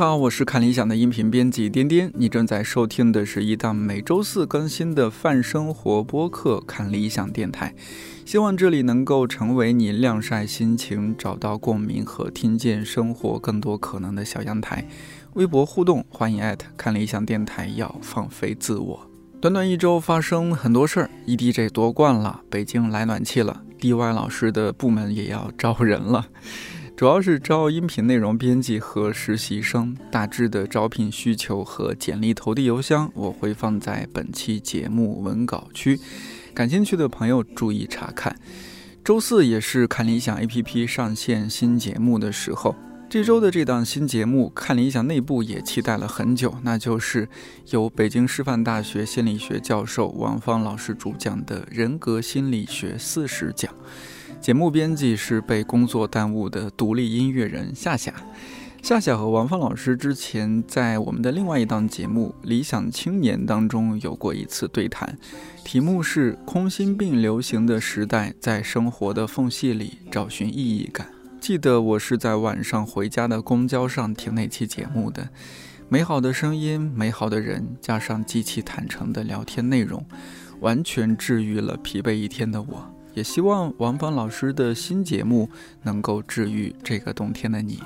好，我是看理想的音频编辑颠颠，你正在收听的是一档每周四更新的泛生活播客《看理想电台》，希望这里能够成为你晾晒心情、找到共鸣和听见生活更多可能的小阳台。微博互动，欢迎艾特看理想电台，要放飞自我。短短一周发生很多事儿，EDG 夺冠了，北京来暖气了，DY 老师的部门也要招人了。主要是招音频内容编辑和实习生，大致的招聘需求和简历投递邮箱我会放在本期节目文稿区，感兴趣的朋友注意查看。周四也是看理想 APP 上线新节目的时候，这周的这档新节目看理想内部也期待了很久，那就是由北京师范大学心理学教授王芳老师主讲的人格心理学四十讲。节目编辑是被工作耽误的独立音乐人夏夏。夏夏和王芳老师之前在我们的另外一档节目《理想青年》当中有过一次对谈，题目是“空心病流行的时代，在生活的缝隙里找寻意义感”。记得我是在晚上回家的公交上听那期节目的，美好的声音、美好的人，加上极其坦诚的聊天内容，完全治愈了疲惫一天的我。也希望王芳老师的新节目能够治愈这个冬天的你。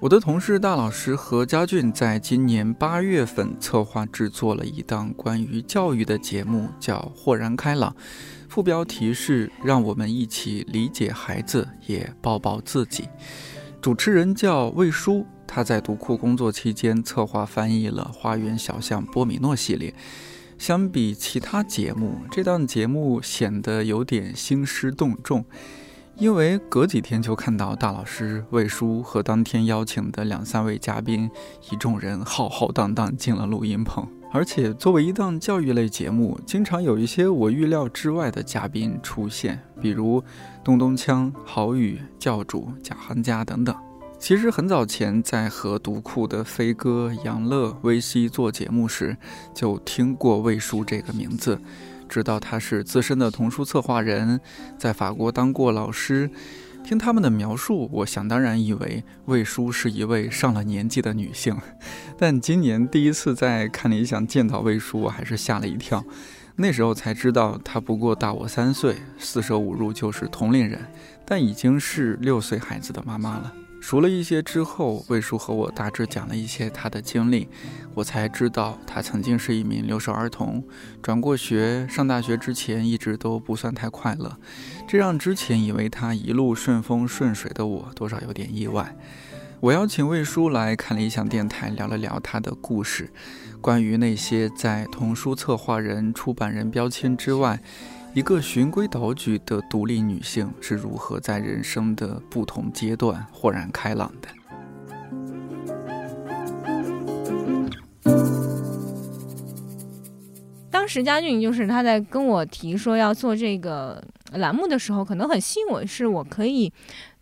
我的同事大老师何家俊在今年八月份策划制作了一档关于教育的节目，叫《豁然开朗》，副标题是“让我们一起理解孩子，也抱抱自己”。主持人叫魏舒，他在读库工作期间策划翻译了《花园小巷波米诺》系列。相比其他节目，这档节目显得有点兴师动众，因为隔几天就看到大老师魏叔和当天邀请的两三位嘉宾，一众人浩浩荡荡进了录音棚。而且作为一档教育类节目，经常有一些我预料之外的嘉宾出现，比如东东锵、郝宇、教主贾行家等等。其实很早前，在和读库的飞哥、杨乐、微西做节目时，就听过魏叔这个名字，知道他是资深的童书策划人，在法国当过老师。听他们的描述，我想当然以为魏叔是一位上了年纪的女性。但今年第一次在看理想见到魏叔，我还是吓了一跳。那时候才知道，他不过大我三岁，四舍五入就是同龄人，但已经是六岁孩子的妈妈了。熟了一些之后，魏叔和我大致讲了一些他的经历，我才知道他曾经是一名留守儿童，转过学，上大学之前一直都不算太快乐，这让之前以为他一路顺风顺水的我多少有点意外。我邀请魏叔来看理想电台聊了聊他的故事，关于那些在童书策划人、出版人标签之外。一个循规蹈矩的独立女性是如何在人生的不同阶段豁然开朗的？当时佳俊就是他在跟我提说要做这个栏目的时候，可能很吸引我，是我可以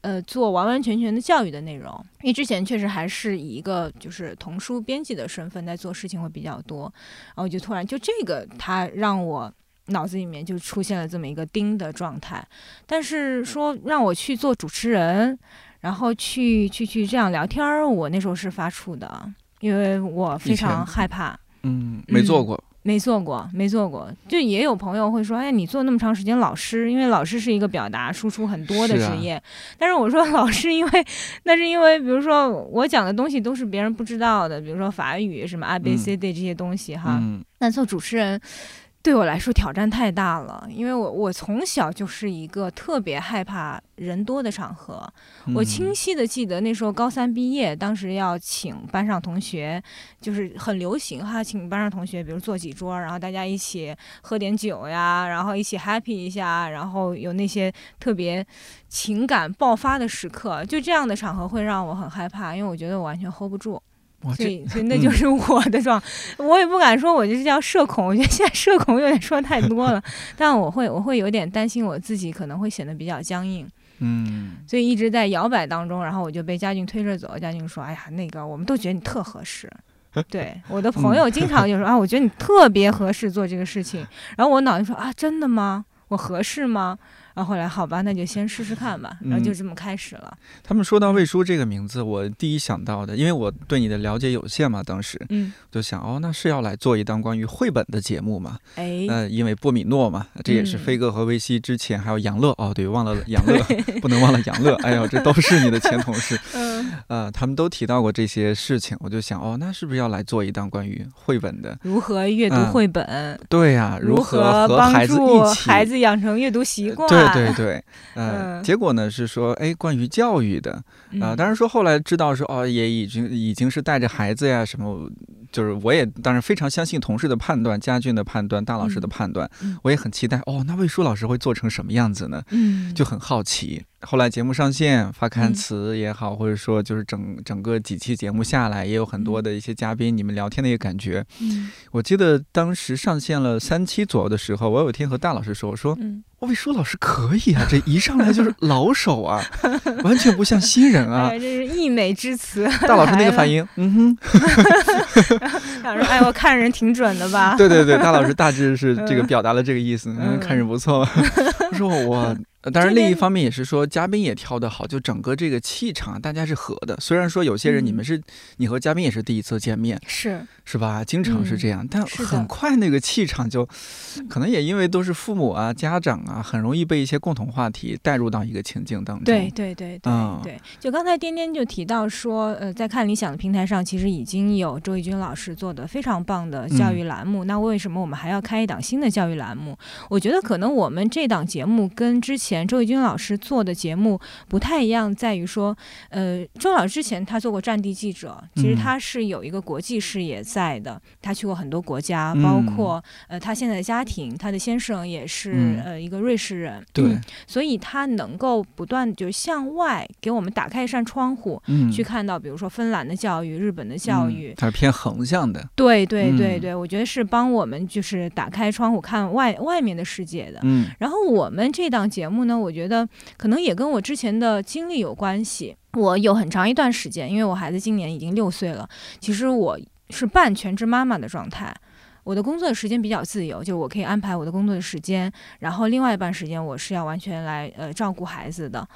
呃做完完全全的教育的内容，因为之前确实还是以一个就是童书编辑的身份在做事情会比较多，然后我就突然就这个他让我。脑子里面就出现了这么一个钉的状态，但是说让我去做主持人，然后去去去这样聊天儿，我那时候是发怵的，因为我非常害怕。嗯，没做过，没做过，没做过。就也有朋友会说，哎，你做那么长时间老师，因为老师是一个表达输出很多的职业。但是我说老师，因为那是因为，比如说我讲的东西都是别人不知道的，比如说法语什么 A B C D 这些东西哈。那做主持人。对我来说挑战太大了，因为我我从小就是一个特别害怕人多的场合。我清晰的记得那时候高三毕业，当时要请班上同学，就是很流行哈，请班上同学，比如坐几桌，然后大家一起喝点酒呀，然后一起 happy 一下，然后有那些特别情感爆发的时刻，就这样的场合会让我很害怕，因为我觉得我完全 hold 不住。所以，所以那就是我的状，我也不敢说，我就是叫社恐。我觉得现在社恐有点说太多了，但我会，我会有点担心我自己可能会显得比较僵硬。嗯，所以一直在摇摆当中，然后我就被嘉俊推着走。嘉俊说：“哎呀，那个我们都觉得你特合适。”对，我的朋友经常就说：“ 啊，我觉得你特别合适做这个事情。”然后我脑袋说：“啊，真的吗？我合适吗？”然后后来好吧，那就先试试看吧，然后就这么开始了。他们说到魏叔这个名字，我第一想到的，因为我对你的了解有限嘛，当时嗯，就想哦，那是要来做一档关于绘本的节目嘛？哎，呃，因为波米诺嘛，这也是飞哥和维西之前还有杨乐哦，对，忘了杨乐，不能忘了杨乐。哎呦，这都是你的前同事，嗯，呃，他们都提到过这些事情，我就想哦，那是不是要来做一档关于绘本的？如何阅读绘本？对呀，如何和帮助孩子养成阅读习惯？对对 对，呃，结果呢是说，哎，关于教育的，啊，当然说后来知道说，哦，也已经已经是带着孩子呀什么，就是我也当然非常相信同事的判断，家俊的判断，大老师的判断，我也很期待，哦，那魏舒老师会做成什么样子呢？嗯，就很好奇。后来节目上线发刊词也好，或者说就是整整个几期节目下来，也有很多的一些嘉宾，你们聊天的一个感觉。嗯，我记得当时上线了三期左右的时候，我有一天和大老师说，我说。魏舒老师可以啊，这一上来就是老手啊，完全不像新人啊。这是溢美之词。大老师那个反应，嗯哼。老师，哎，我看人挺准的吧？对对对，大老师大致是这个表达了这个意思，嗯，看人不错。说我。当然，另一方面也是说，嘉宾也挑得好，就整个这个气场，大家是合的。虽然说有些人你们是，你和嘉宾也是第一次见面，是是吧？经常是这样，但很快那个气场就，可能也因为都是父母啊、家长啊，很容易被一些共同话题带入到一个情境当中。对对对对对，就刚才颠颠就提到说，呃，在看理想的平台上，其实已经有周轶君老师做的非常棒的教育栏目。那为什么我们还要开一档新的教育栏目？我觉得可能我们这档节目跟之前。前周轶君老师做的节目不太一样，在于说，呃，周老师之前他做过战地记者，其实他是有一个国际视野在的，他去过很多国家，包括呃，他现在的家庭，他的先生也是呃一个瑞士人，对，所以他能够不断就是向外给我们打开一扇窗户，去看到比如说芬兰的教育、日本的教育，它是偏横向的，对对对对，我觉得是帮我们就是打开窗户看外外面的世界的，嗯，然后我们这档节目。呢，我觉得可能也跟我之前的经历有关系。我有很长一段时间，因为我孩子今年已经六岁了，其实我是半全职妈妈的状态。我的工作的时间比较自由，就我可以安排我的工作的时间，然后另外一半时间我是要完全来呃照顾孩子的。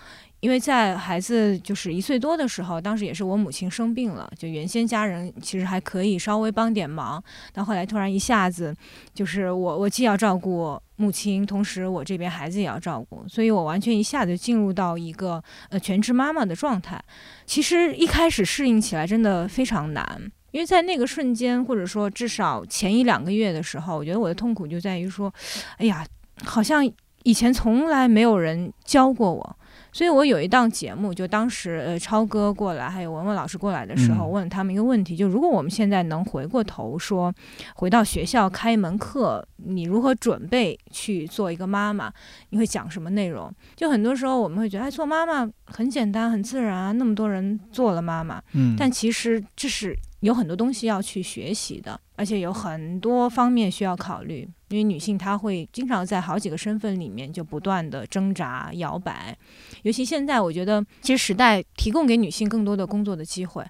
因为在孩子就是一岁多的时候，当时也是我母亲生病了，就原先家人其实还可以稍微帮点忙，但后来突然一下子，就是我我既要照顾母亲，同时我这边孩子也要照顾，所以我完全一下子进入到一个呃全职妈妈的状态。其实一开始适应起来真的非常难，因为在那个瞬间，或者说至少前一两个月的时候，我觉得我的痛苦就在于说，哎呀，好像以前从来没有人教过我。所以我有一档节目，就当时呃超哥过来，还有文文老师过来的时候，问他们一个问题：就如果我们现在能回过头说，回到学校开一门课，你如何准备去做一个妈妈？你会讲什么内容？就很多时候我们会觉得，哎，做妈妈很简单、很自然啊，那么多人做了妈妈，嗯，但其实这是。有很多东西要去学习的，而且有很多方面需要考虑。因为女性她会经常在好几个身份里面就不断的挣扎摇摆，尤其现在，我觉得其实时代提供给女性更多的工作的机会。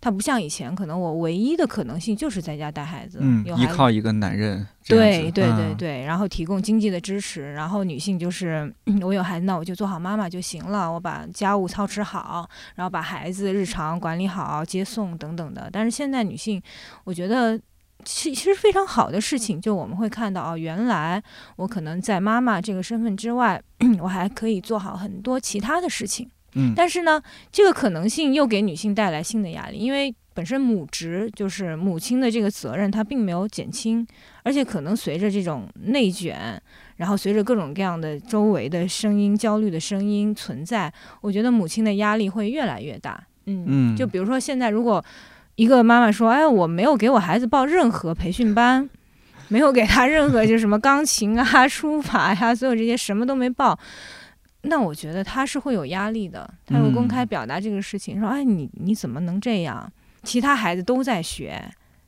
它不像以前，可能我唯一的可能性就是在家带孩子，嗯，依靠一个男人，对对对对，然后提供经济的支持，然后女性就是 我有孩子，那我就做好妈妈就行了，我把家务操持好，然后把孩子日常管理好，接送等等的。但是现在女性，我觉得其其实非常好的事情，就我们会看到啊，原来我可能在妈妈这个身份之外，我还可以做好很多其他的事情。嗯，但是呢，这个可能性又给女性带来新的压力，因为本身母职就是母亲的这个责任，它并没有减轻，而且可能随着这种内卷，然后随着各种各样的周围的声音、焦虑的声音存在，我觉得母亲的压力会越来越大。嗯嗯，就比如说现在，如果一个妈妈说：“哎，我没有给我孩子报任何培训班，没有给他任何就什么钢琴啊、书法呀，所有这些什么都没报。”那我觉得他是会有压力的。他会公开表达这个事情，说：“哎，你你怎么能这样？其他孩子都在学，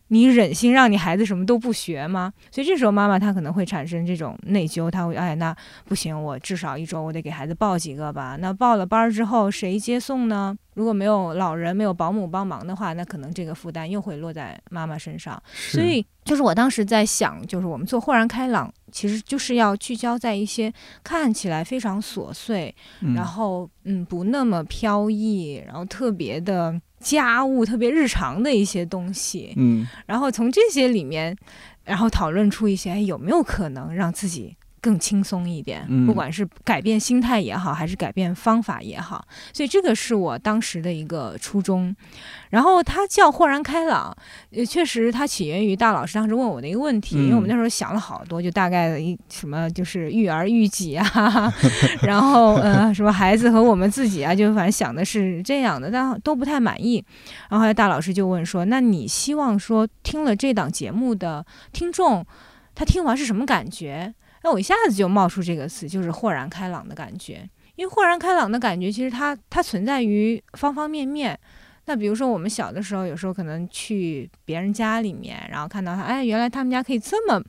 你忍心让你孩子什么都不学吗？所以这时候妈妈她可能会产生这种内疚，她会哎那不行，我至少一周我得给孩子报几个吧。那报了班儿之后谁接送呢？如果没有老人没有保姆帮忙的话，那可能这个负担又会落在妈妈身上。所以就是我当时在想，就是我们做豁然开朗，其实就是要聚焦在一些看起来非常琐碎，然后嗯不那么飘逸，然后特别的。家务特别日常的一些东西，嗯，然后从这些里面，然后讨论出一些，哎，有没有可能让自己。更轻松一点，不管是改变心态也好，还是改变方法也好，所以这个是我当时的一个初衷。然后它叫豁然开朗，也确实它起源于大老师当时问我的一个问题，因为我们那时候想了好多，就大概的一什么就是育儿育己啊，然后呃什么孩子和我们自己啊，就反正想的是这样的，但都不太满意。然后后来大老师就问说：“那你希望说听了这档节目的听众，他听完是什么感觉？”那我一下子就冒出这个词，就是豁然开朗的感觉。因为豁然开朗的感觉，其实它它存在于方方面面。那比如说，我们小的时候，有时候可能去别人家里面，然后看到他，哎，原来他们家可以这么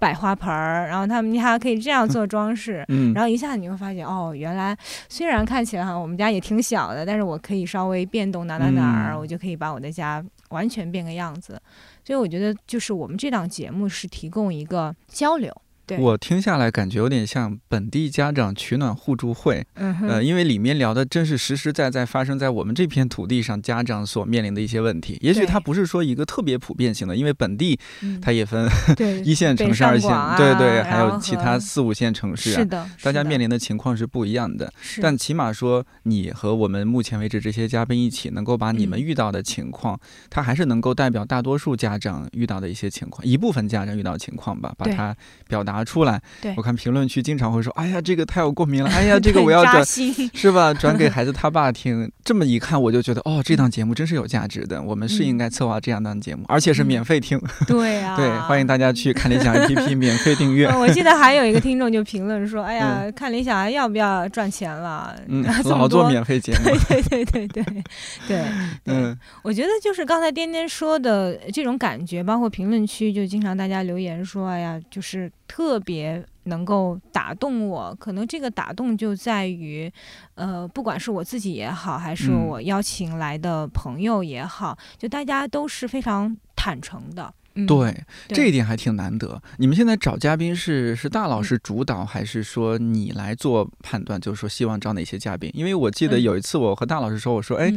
摆花盆儿，然后他们家可以这样做装饰，然后一下子你会发现，哦，原来虽然看起来哈，我们家也挺小的，但是我可以稍微变动哪哪哪儿，我就可以把我的家完全变个样子。所以我觉得，就是我们这档节目是提供一个交流。我听下来感觉有点像本地家长取暖互助会，呃，因为里面聊的正是实实在在发生在我们这片土地上家长所面临的一些问题。也许它不是说一个特别普遍性的，因为本地它也分 一线城市、二线，对对，还有其他四五线城市，是的，大家面临的情况是不一样的。但起码说你和我们目前为止这些嘉宾一起，能够把你们遇到的情况，它还是能够代表大多数家长遇到的一些情况，一部分家长遇到的情况吧，把它表达。拿出来，我看评论区经常会说：“哎呀，这个太有共鸣了！哎呀，这个我要转，是吧？转给 孩子他爸听。”这么一看，我就觉得哦，这档节目真是有价值的。我们是应该策划这样档节目，而且是免费听。对啊，对，欢迎大家去看理想 APP 免费订阅。我记得还有一个听众就评论说：“哎呀，看理想要不要赚钱了？嗯，老做免费节目。”对对对对对对，嗯，我觉得就是刚才颠颠说的这种感觉，包括评论区就经常大家留言说：“哎呀，就是。”特别能够打动我，可能这个打动就在于，呃，不管是我自己也好，还是我邀请来的朋友也好，就大家都是非常坦诚的。对，这一点还挺难得。你们现在找嘉宾是是大老师主导，还是说你来做判断？就是说希望找哪些嘉宾？因为我记得有一次我和大老师说，我说，哎，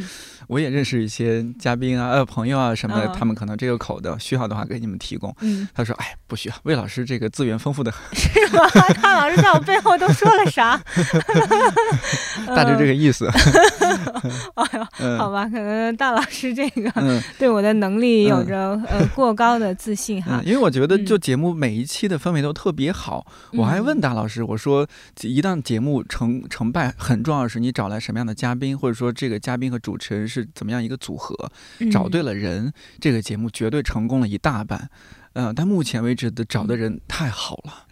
我也认识一些嘉宾啊，呃，朋友啊什么的，他们可能这个口的需要的话给你们提供。他说，哎，不需要，魏老师这个资源丰富的很。是吗？大老师在我背后都说了啥？大致这个意思。哎呦，好吧，可能大老师这个对我的能力有着呃过高的。自信哈，因为我觉得就节目每一期的氛围都特别好。我还问大老师，我说一档节目成成败很重要是你找来什么样的嘉宾，或者说这个嘉宾和主持人是怎么样一个组合，找对了人，这个节目绝对成功了一大半。嗯，但目前为止的找的人太好了。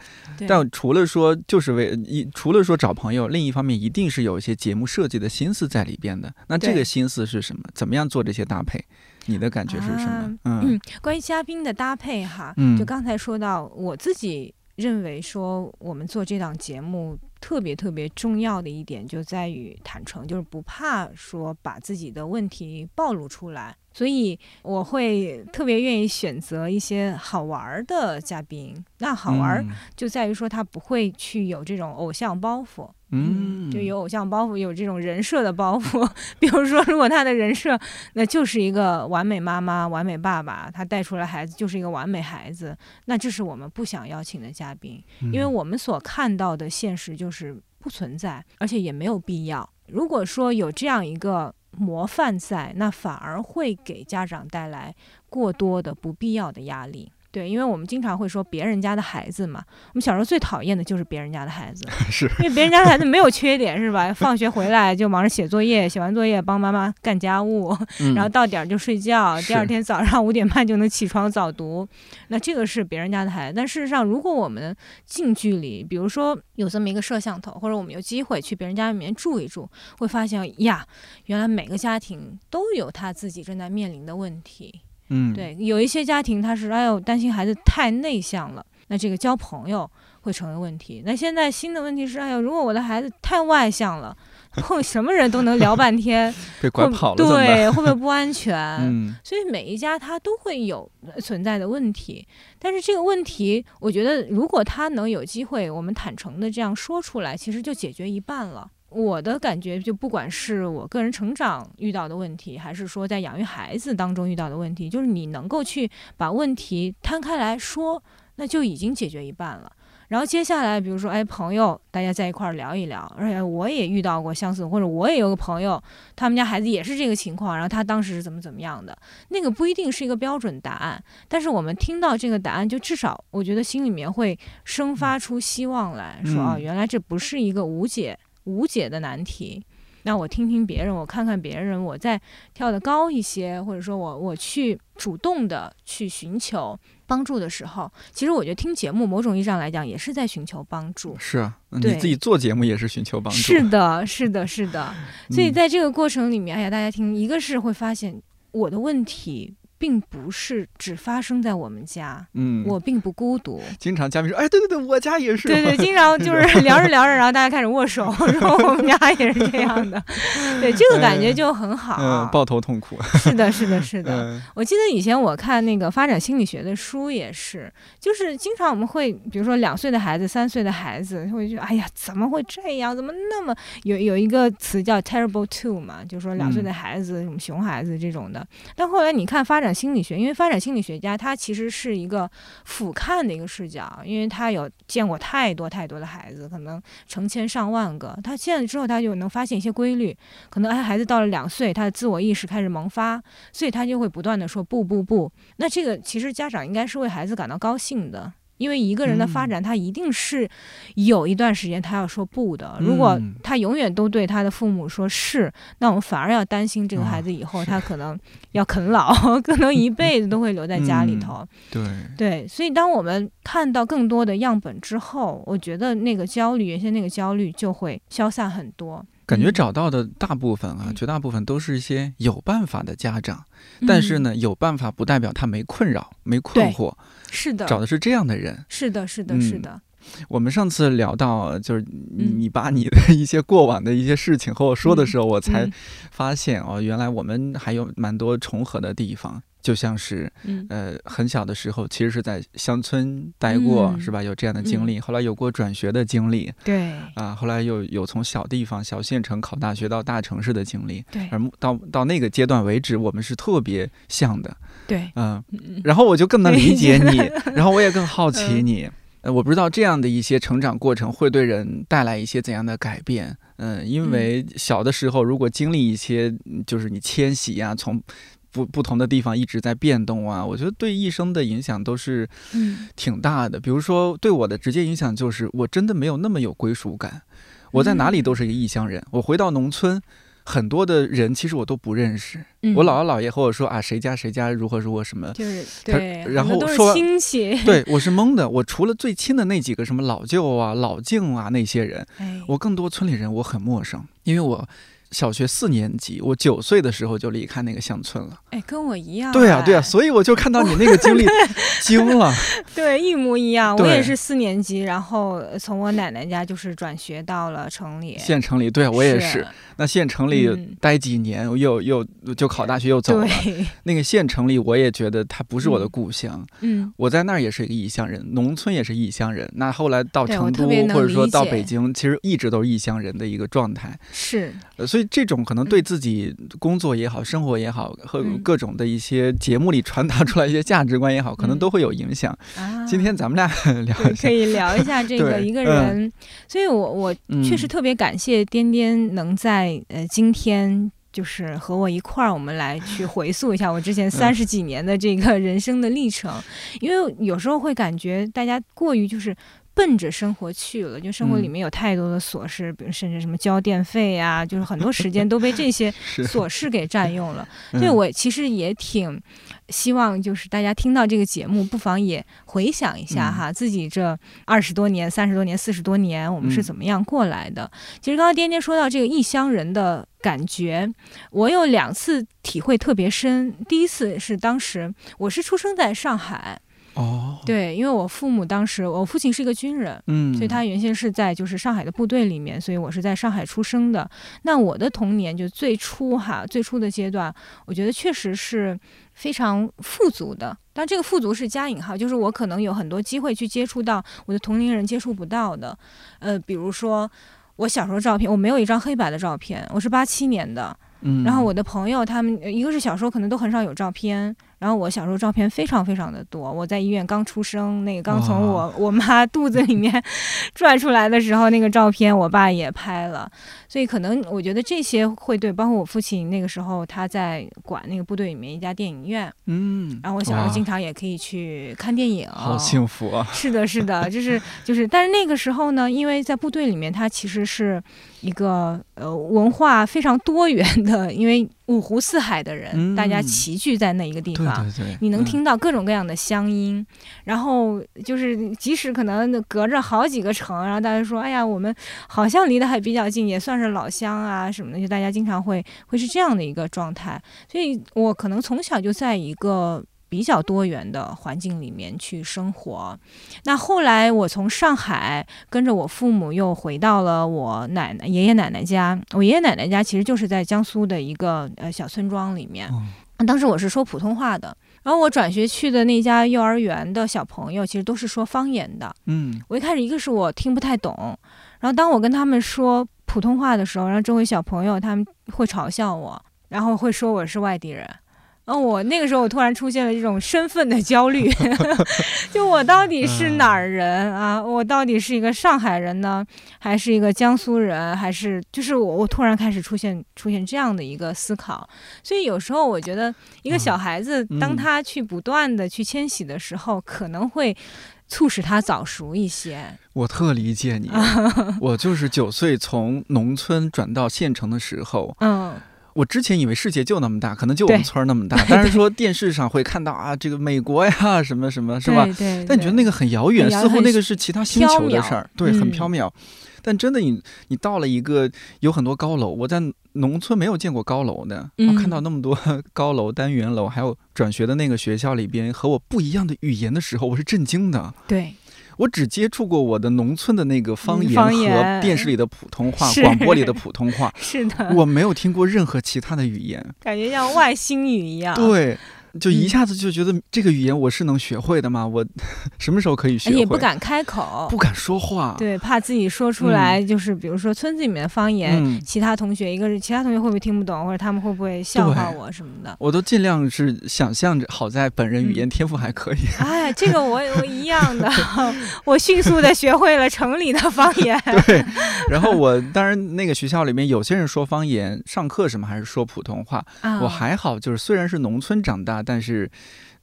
但除了说就是为一，除了说找朋友，另一方面一定是有一些节目设计的心思在里边的。那这个心思是什么？怎么样做这些搭配？你的感觉是什么？嗯，关于嘉宾的搭配哈，就刚才说到，我自己认为说，我们做这档节目特别特别重要的一点就在于坦诚，就是不怕说把自己的问题暴露出来。所以我会特别愿意选择一些好玩的嘉宾。那好玩就在于说他不会去有这种偶像包袱，嗯，就有偶像包袱，有这种人设的包袱。比如说，如果他的人设那就是一个完美妈妈、完美爸爸，他带出来孩子就是一个完美孩子，那这是我们不想邀请的嘉宾，因为我们所看到的现实就是不存在，而且也没有必要。如果说有这样一个。模范在，那反而会给家长带来过多的不必要的压力。对，因为我们经常会说别人家的孩子嘛，我们小时候最讨厌的就是别人家的孩子，是因为别人家的孩子没有缺点，是吧？放学回来就忙着写作业，写完作业帮妈妈干家务，然后到点儿就睡觉，第二天早上五点半就能起床早读。那这个是别人家的孩子，但事实上，如果我们近距离，比如说有这么一个摄像头，或者我们有机会去别人家里面住一住，会发现呀，原来每个家庭都有他自己正在面临的问题。嗯，对，有一些家庭他是哎呦担心孩子太内向了，那这个交朋友会成为问题。那现在新的问题是，哎呦，如果我的孩子太外向了。碰什么人都能聊半天，被拐跑了对，会不会不安全？嗯，所以每一家他都会有存在的问题，但是这个问题，我觉得如果他能有机会，我们坦诚的这样说出来，其实就解决一半了。我的感觉，就不管是我个人成长遇到的问题，还是说在养育孩子当中遇到的问题，就是你能够去把问题摊开来说，那就已经解决一半了。然后接下来，比如说，哎，朋友，大家在一块儿聊一聊，而且我也遇到过相似，或者我也有个朋友，他们家孩子也是这个情况，然后他当时是怎么怎么样的，那个不一定是一个标准答案，但是我们听到这个答案，就至少我觉得心里面会生发出希望来说，啊，原来这不是一个无解无解的难题。那我听听别人，我看看别人，我再跳得高一些，或者说我我去主动的去寻求帮助的时候，其实我觉得听节目某种意义上来讲也是在寻求帮助。是啊，你自己做节目也是寻求帮助。是的，是的，是的。所以在这个过程里面，哎呀，大家听，一个是会发现我的问题。并不是只发生在我们家，嗯，我并不孤独。经常嘉宾说：“哎，对对对，我家也是。”对对，经常就是聊着聊着，然后大家开始握手，说我们家也是这样的。对，这个感觉就很好。嗯，抱头痛哭。是的，是的，是的。我记得以前我看那个发展心理学的书也是，就是经常我们会，比如说两岁的孩子、三岁的孩子，会觉得：“哎呀，怎么会这样？怎么那么有有一个词叫 terrible two 嘛？就说两岁的孩子，什么熊孩子这种的。”但后来你看发展。发展心理学，因为发展心理学家，他其实是一个俯瞰的一个视角，因为他有见过太多太多的孩子，可能成千上万个。他见了之后，他就能发现一些规律。可能哎，孩子到了两岁，他的自我意识开始萌发，所以他就会不断的说不不不。那这个其实家长应该是为孩子感到高兴的。因为一个人的发展，他一定是有一段时间他要说不的。如果他永远都对他的父母说是，那我们反而要担心这个孩子以后他可能要啃老，可能一辈子都会留在家里头。对对，所以当我们看到更多的样本之后，我觉得那个焦虑，原先那个焦虑就会消散很多。感觉找到的大部分啊，绝大部分都是一些有办法的家长，但是呢，有办法不代表他没困扰、没困惑。是的，找的是这样的人。是的，是的，是的。我们上次聊到，就是你把你的一些过往的一些事情和我说的时候，我才发现哦，原来我们还有蛮多重合的地方。就像是，呃，很小的时候，其实是在乡村待过，是吧？有这样的经历。后来有过转学的经历，对。啊，后来又有从小地方、小县城考大学到大城市的经历，对。而到到那个阶段为止，我们是特别像的，对。嗯，然后我就更能理解你，然后我也更好奇你。呃，我不知道这样的一些成长过程会对人带来一些怎样的改变。嗯，因为小的时候如果经历一些，就是你迁徙呀，从。不不同的地方一直在变动啊，我觉得对一生的影响都是挺大的。比如说对我的直接影响就是，我真的没有那么有归属感，我在哪里都是一个异乡人。我回到农村，很多的人其实我都不认识。我姥姥姥爷和我说啊，谁家谁家如何如何什么，就是对，然后说亲戚，对我是懵的。我除了最亲的那几个什么老舅啊、老静啊那些人，我更多村里人我很陌生，因为我。小学四年级，我九岁的时候就离开那个乡村了。哎，跟我一样。对啊，对啊，所以我就看到你那个经历，惊了。对，一模一样。我也是四年级，然后从我奶奶家就是转学到了城里。县城里，对我也是。那县城里待几年，又又就考大学又走了。那个县城里，我也觉得它不是我的故乡。嗯，我在那儿也是一个异乡人，农村也是异乡人。那后来到成都或者说到北京，其实一直都是异乡人的一个状态。是，所以这种可能对自己工作也好、生活也好，和各种的一些节目里传达出来一些价值观也好，可能都会有影响。今天咱们俩 聊可以聊一下这个一个人。所以我我确实特别感谢颠颠能在。呃，今天就是和我一块儿，我们来去回溯一下我之前 三十几年的这个人生的历程，因为有时候会感觉大家过于就是奔着生活去了，就生活里面有太多的琐事，比如甚至什么交电费呀，就是很多时间都被这些 琐事给占用了。所以我其实也挺希望，就是大家听到这个节目，不妨也回想一下哈，自己这二十多年、三十多年、四十多年，我们是怎么样过来的。其实刚刚颠颠说到这个异乡人的感觉，我有两次体会特别深。第一次是当时我是出生在上海。哦，对，因为我父母当时，我父亲是一个军人，嗯，所以他原先是在就是上海的部队里面，所以我是在上海出生的。那我的童年就最初哈，最初的阶段，我觉得确实是非常富足的。但这个富足是加引号，就是我可能有很多机会去接触到我的同龄人接触不到的，呃，比如说我小时候照片，我没有一张黑白的照片，我是八七年的，嗯，然后我的朋友他们一个是小时候可能都很少有照片。然后我小时候照片非常非常的多，我在医院刚出生，那个刚从我我妈肚子里面 拽出来的时候，那个照片我爸也拍了，所以可能我觉得这些会对，包括我父亲那个时候他在管那个部队里面一家电影院，嗯，然后我小时候经常也可以去看电影，好幸福啊！是的，是的，就是 就是，但是那个时候呢，因为在部队里面，它其实是一个呃文化非常多元的，因为。五湖四海的人，大家齐聚在那一个地方，你能听到各种各样的乡音。然后就是，即使可能隔着好几个城，然后大家说：“哎呀，我们好像离得还比较近，也算是老乡啊什么的。”就大家经常会会是这样的一个状态。所以我可能从小就在一个。比较多元的环境里面去生活，那后来我从上海跟着我父母又回到了我奶奶、爷爷奶奶家。我爷爷奶奶家其实就是在江苏的一个呃小村庄里面。当时我是说普通话的，然后我转学去的那家幼儿园的小朋友其实都是说方言的。嗯，我一开始一个是我听不太懂，然后当我跟他们说普通话的时候，然后周围小朋友他们会嘲笑我，然后会说我是外地人。嗯，我那个时候我突然出现了这种身份的焦虑，就我到底是哪儿人啊？我到底是一个上海人呢，还是一个江苏人？还是就是我我突然开始出现出现这样的一个思考。所以有时候我觉得一个小孩子，当他去不断的去迁徙的时候，可能会促使他早熟一些。我特理解你，我就是九岁从农村转到县城的时候，嗯。我之前以为世界就那么大，可能就我们村儿那么大。但是 说电视上会看到啊，这个美国呀，什么什么，是吧？但你觉得那个很遥远，似乎那个是其他星球的事儿，对，很缥缈。但真的，你你到了一个有很多高楼，我在农村没有见过高楼的，我看到那么多 高楼、单元楼，还有转学的那个学校里边和我不一样的语言的时候，我是震惊的。对。我只接触过我的农村的那个方言和电视里的普通话、广播里的普通话，是的，我没有听过任何其他的语言，感觉像外星语一样。对。就一下子就觉得这个语言我是能学会的吗？我 什么时候可以学会？也不敢开口，不敢说话。对，怕自己说出来，就是比如说村子里面的方言，其他同学，一个是其他同学会不会听不懂，或者他们会不会笑话我什么的？我都尽量是想象着，好在本人语言天赋还可以。哎，这个我我一样的，我迅速的学会了城里的方言。对，然后我当然那个学校里面有些人说方言，上课什么还是说普通话，我还好，就是虽然是农村长大。但是。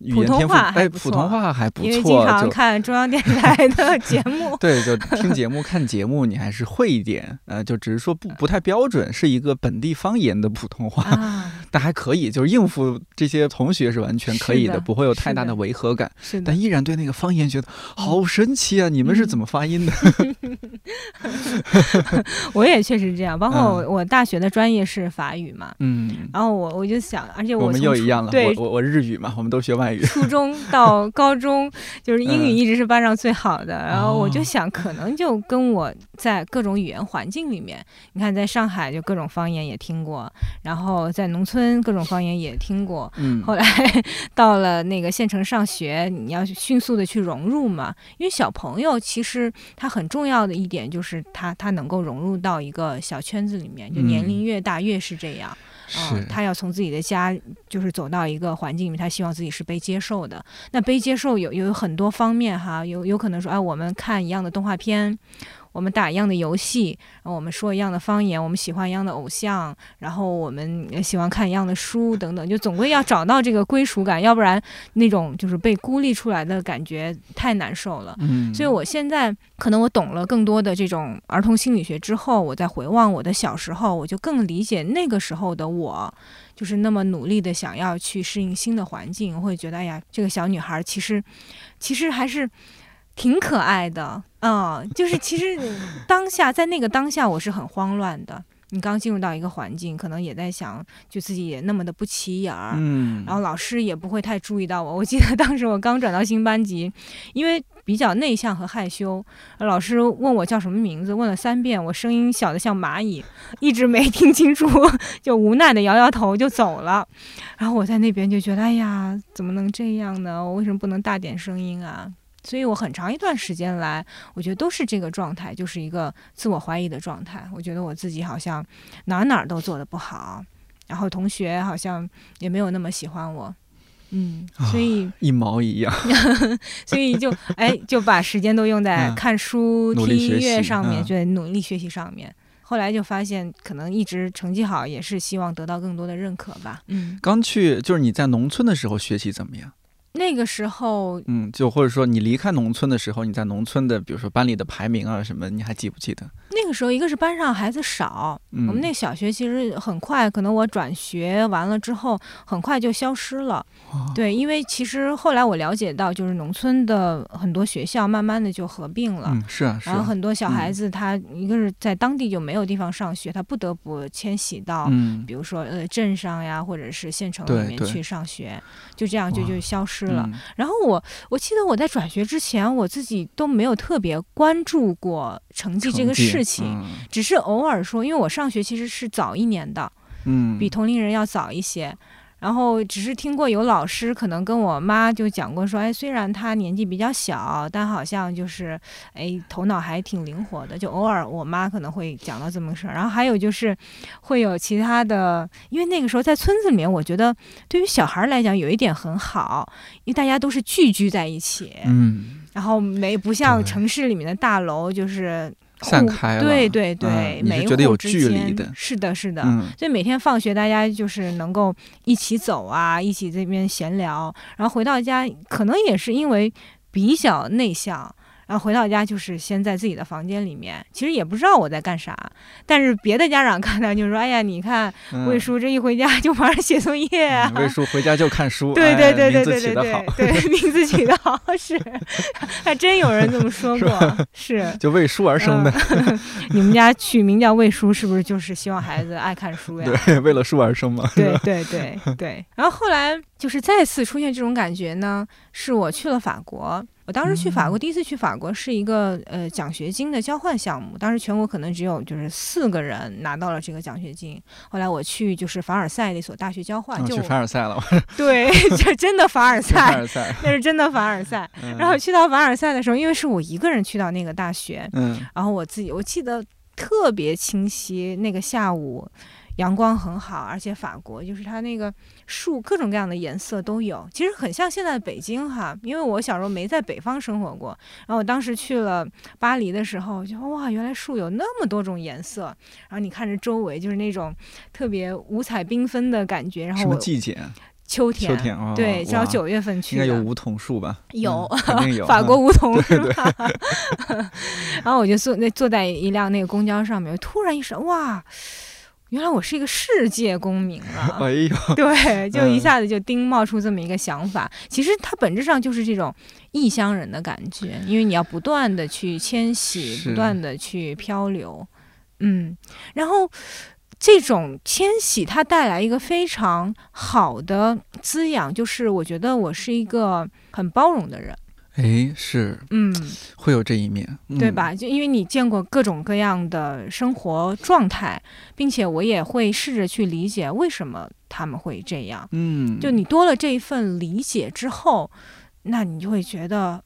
语言天赋哎，普通话还不错，因为经常看中央电视台的 节目。对，就听节目、看节目，你还是会一点。呃，就只是说不不太标准，是一个本地方言的普通话，但还可以，就是应付这些同学是完全可以的，不会有太大的违和感。是但依然对那个方言觉得好神奇啊！你们是怎么发音的？我也确实这样，包括我，我大学的专业是法语嘛，嗯，然后我我就想，而且我们又一样了，对，我我日语嘛，我们都学外语。初中到高中，就是英语一直是班上最好的。然后我就想，可能就跟我在各种语言环境里面，你看，在上海就各种方言也听过，然后在农村各种方言也听过。嗯，后来 到了那个县城上学，你要迅速的去融入嘛。因为小朋友其实他很重要的一点就是他他能够融入到一个小圈子里面，就年龄越大越是这样。是，他要从自己的家，就是走到一个环境里面，他希望自己是被接受的。那被接受有有很多方面哈，有有可能说，哎，我们看一样的动画片，我们打一样的游戏，然后我们说一样的方言，我们喜欢一样的偶像，然后我们喜欢看一样的书等等，就总归要找到这个归属感，要不然那种就是被孤立出来的感觉太难受了。嗯，所以我现在可能我懂了更多的这种儿童心理学之后，我再回望我的小时候，我就更理解那个时候的我，就是那么努力的想要去适应新的环境，我会觉得哎呀，这个小女孩其实其实还是。挺可爱的，嗯，就是其实当下在那个当下我是很慌乱的。你刚进入到一个环境，可能也在想，就自己也那么的不起眼儿，嗯，然后老师也不会太注意到我。我记得当时我刚转到新班级，因为比较内向和害羞，老师问我叫什么名字，问了三遍，我声音小的像蚂蚁，一直没听清楚，就无奈的摇摇头就走了。然后我在那边就觉得，哎呀，怎么能这样呢？我为什么不能大点声音啊？所以我很长一段时间来，我觉得都是这个状态，就是一个自我怀疑的状态。我觉得我自己好像哪哪都做得不好，然后同学好像也没有那么喜欢我，嗯，所以一毛一样，所以就哎就把时间都用在看书、听音乐上面，就在努力学习上面。后来就发现，可能一直成绩好也是希望得到更多的认可吧。嗯，刚去就是你在农村的时候学习怎么样？那个时候，嗯，就或者说你离开农村的时候，你在农村的，比如说班里的排名啊什么，你还记不记得？那个时候，一个是班上孩子少，我们那小学其实很快，可能我转学完了之后，很快就消失了。对，因为其实后来我了解到，就是农村的很多学校慢慢的就合并了。嗯，是啊，然后很多小孩子他一个是在当地就没有地方上学，他不得不迁徙到，比如说呃镇上呀，或者是县城里面去上学，就这样就就消失了。然后我我记得我在转学之前，我自己都没有特别关注过成绩这个事情，只是偶尔说，因为我上学其实是早一年的，嗯，比同龄人要早一些。然后只是听过有老师可能跟我妈就讲过说，哎，虽然他年纪比较小，但好像就是，哎，头脑还挺灵活的。就偶尔我妈可能会讲到这么个事儿。然后还有就是，会有其他的，因为那个时候在村子里面，我觉得对于小孩来讲有一点很好，因为大家都是聚居在一起，嗯，然后没不像城市里面的大楼就是。散开了，对对对，每觉得有距离的，是的，是的。所以每天放学，大家就是能够一起走啊，一起这边闲聊，然后回到家，可能也是因为比较内向。然后回到家就是先在自己的房间里面，其实也不知道我在干啥，但是别的家长 看到就说：“哎呀，你看魏叔这一回家就忙着写作业啊。”魏叔回家就看书，对对对对对对对，对名字起的好是，还真有人这么说过，是就为书而生的。你们家取名叫魏叔，是不是就是希望孩子爱看书呀？对，为了书而生嘛。对对对对。然后后来就是再次出现这种感觉呢，是我去了法国。我当时去法国，第一次去法国是一个呃奖学金的交换项目。当时全国可能只有就是四个人拿到了这个奖学金。后来我去就是凡尔赛那所大学交换，就去凡尔赛了。对，就真的凡尔赛，凡尔赛，那是真的凡尔赛。然后去到凡尔赛的时候，因为是我一个人去到那个大学，嗯，然后我自己我记得特别清晰，那个下午。阳光很好，而且法国就是它那个树各种各样的颜色都有，其实很像现在的北京哈。因为我小时候没在北方生活过，然后我当时去了巴黎的时候，就哇，原来树有那么多种颜色。然后你看着周围就是那种特别五彩缤纷的感觉。然后什么季节？秋天。秋天啊。对，只要九月份去。应该有 梧桐树吧？有，肯定有。法国梧桐是吧？然后我就坐那坐在一辆那个公交上面，突然一声，哇！原来我是一个世界公民啊，哎呦，对，就一下子就丁冒出这么一个想法。其实它本质上就是这种异乡人的感觉，因为你要不断的去迁徙，不断的去漂流，嗯，然后这种迁徙它带来一个非常好的滋养，就是我觉得我是一个很包容的人。哎，是，嗯，会有这一面，对吧？就因为你见过各种各样的生活状态，并且我也会试着去理解为什么他们会这样。嗯，就你多了这一份理解之后，那你就会觉得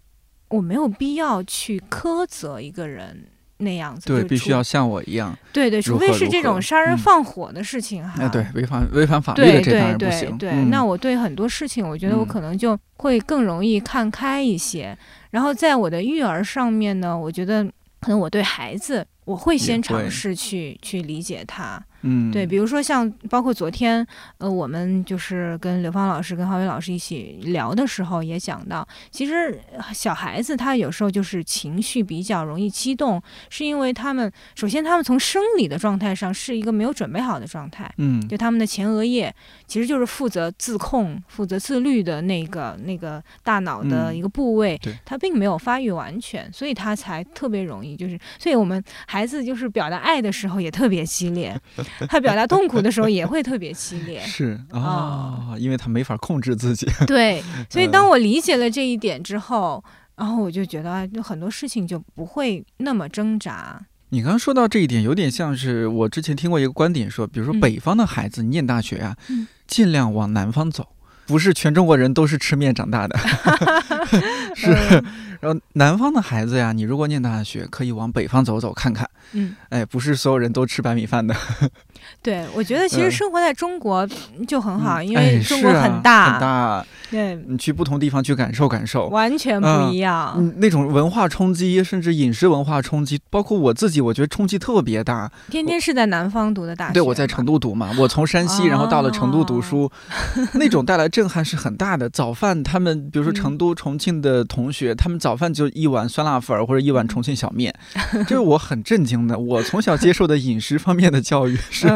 我没有必要去苛责一个人。那样子对，必须要像我一样。对对，除非是这种杀人放火的事情哈。哎，对，违反违反法律的这当然不行。对，那我对很多事情，我觉得我可能就会更容易看开一些。然后在我的育儿上面呢，我觉得可能我对孩子，我会先尝试去去理解他。嗯，对，比如说像包括昨天，呃，我们就是跟刘芳老师、跟浩伟老师一起聊的时候，也讲到，其实小孩子他有时候就是情绪比较容易激动，是因为他们首先他们从生理的状态上是一个没有准备好的状态，嗯，就他们的前额叶其实就是负责自控、负责自律的那个那个大脑的一个部位，对，他并没有发育完全，所以他才特别容易，就是所以我们孩子就是表达爱的时候也特别激烈。他表达痛苦的时候也会特别激烈，是啊，因为他没法控制自己。对，所以当我理解了这一点之后，然后我就觉得，就很多事情就不会那么挣扎。你刚刚说到这一点，有点像是我之前听过一个观点说，比如说北方的孩子念大学啊，尽量往南方走，不是全中国人都是吃面长大的，是。然后南方的孩子呀，你如果念大学，可以往北方走走看看。嗯，哎，不是所有人都吃白米饭的。对，我觉得其实生活在中国就很好，因为中国很大很大。对，你去不同地方去感受感受，完全不一样。那种文化冲击，甚至饮食文化冲击，包括我自己，我觉得冲击特别大。天天是在南方读的大学，对，我在成都读嘛，我从山西，然后到了成都读书，那种带来震撼是很大的。早饭，他们比如说成都、重庆的同学，他们早饭就一碗酸辣粉或者一碗重庆小面，这是我很震惊的。我从小接受的饮食方面的教育是，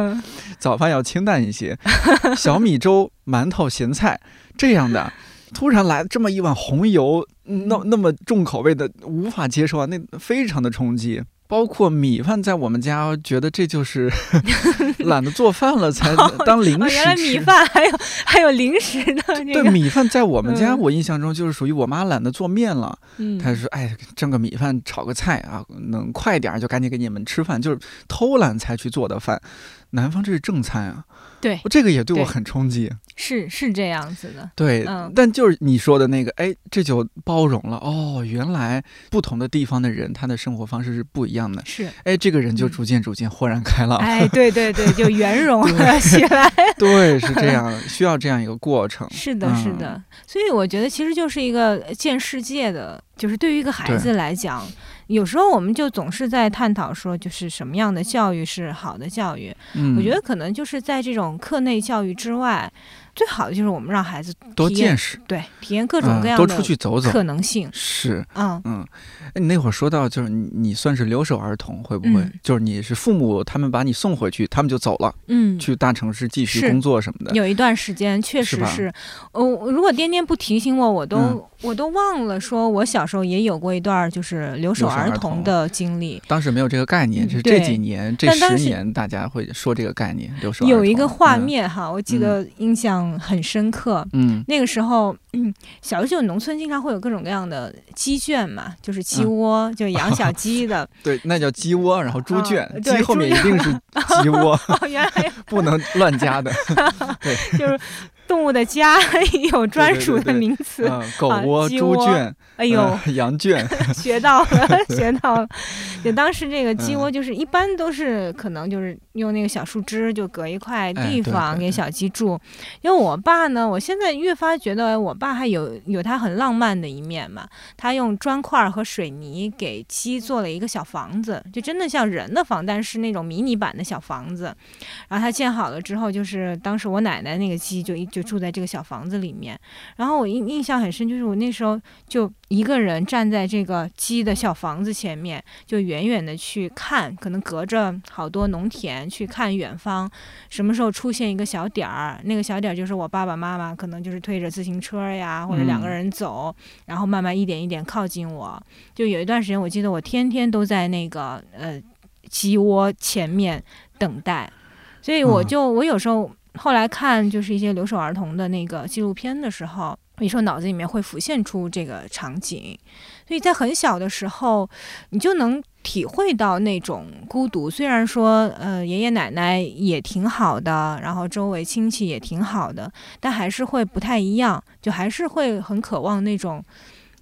早饭要清淡一些，小米粥、馒头、咸菜。这样的，突然来这么一碗红油，那那么重口味的，无法接受啊！那非常的冲击。包括米饭，在我们家觉得这就是 懒得做饭了，才当零食原来米饭还有还有零食的。对，米饭在我们家，我印象中就是属于我妈懒得做面了。嗯，她说：“哎，蒸个米饭，炒个菜啊，能快点就赶紧给你们吃饭，就是偷懒才去做的饭。南方这是正餐啊。”对，这个也对我很冲击。是是这样子的。对，嗯但就是你说的那个，哎，这就包容了。哦，原来不同的地方的人，他的生活方式是不一样的。是，哎，这个人就逐渐逐渐豁然开朗。哎，对对对，就圆融了 起来。对，是这样，需要这样一个过程。是的，是的。所以我觉得，其实就是一个见世界的，就是对于一个孩子来讲。有时候我们就总是在探讨说，就是什么样的教育是好的教育。嗯，我觉得可能就是在这种课内教育之外。最好的就是我们让孩子多见识，对，体验各种各样的多出去走走可能性。是，嗯。嗯。哎，你那会儿说到就是你你算是留守儿童，会不会就是你是父母他们把你送回去，他们就走了，嗯，去大城市继续工作什么的。有一段时间确实是，哦，如果颠颠不提醒我，我都我都忘了，说我小时候也有过一段就是留守儿童的经历。当时没有这个概念，就是这几年这十年大家会说这个概念，留守儿童。有一个画面哈，我记得印象很深刻。嗯，那个时候，嗯，小时候农村经常会有各种各样的鸡圈嘛，就是鸡窝，就养小鸡的。对，那叫鸡窝，然后猪圈，鸡后面一定是鸡窝，原来 不能乱加的。对，就是。动物的家有专属的名词，狗窝、猪圈，哎呦，羊圈，学到了，学到了。就当时这个鸡窝，就是一般都是可能就是用那个小树枝就隔一块地方给小鸡住。因为我爸呢，我现在越发觉得我爸还有有他很浪漫的一面嘛。他用砖块和水泥给鸡做了一个小房子，就真的像人的房，但是那种迷你版的小房子。然后他建好了之后，就是当时我奶奶那个鸡就一就。住在这个小房子里面，然后我印印象很深，就是我那时候就一个人站在这个鸡的小房子前面，就远远的去看，可能隔着好多农田去看远方，什么时候出现一个小点儿，那个小点儿就是我爸爸妈妈，可能就是推着自行车呀，或者两个人走，然后慢慢一点一点靠近我。就有一段时间，我记得我天天都在那个呃鸡窝前面等待，所以我就我有时候。后来看就是一些留守儿童的那个纪录片的时候，有时候脑子里面会浮现出这个场景，所以在很小的时候，你就能体会到那种孤独。虽然说，呃，爷爷奶奶也挺好的，然后周围亲戚也挺好的，但还是会不太一样，就还是会很渴望那种。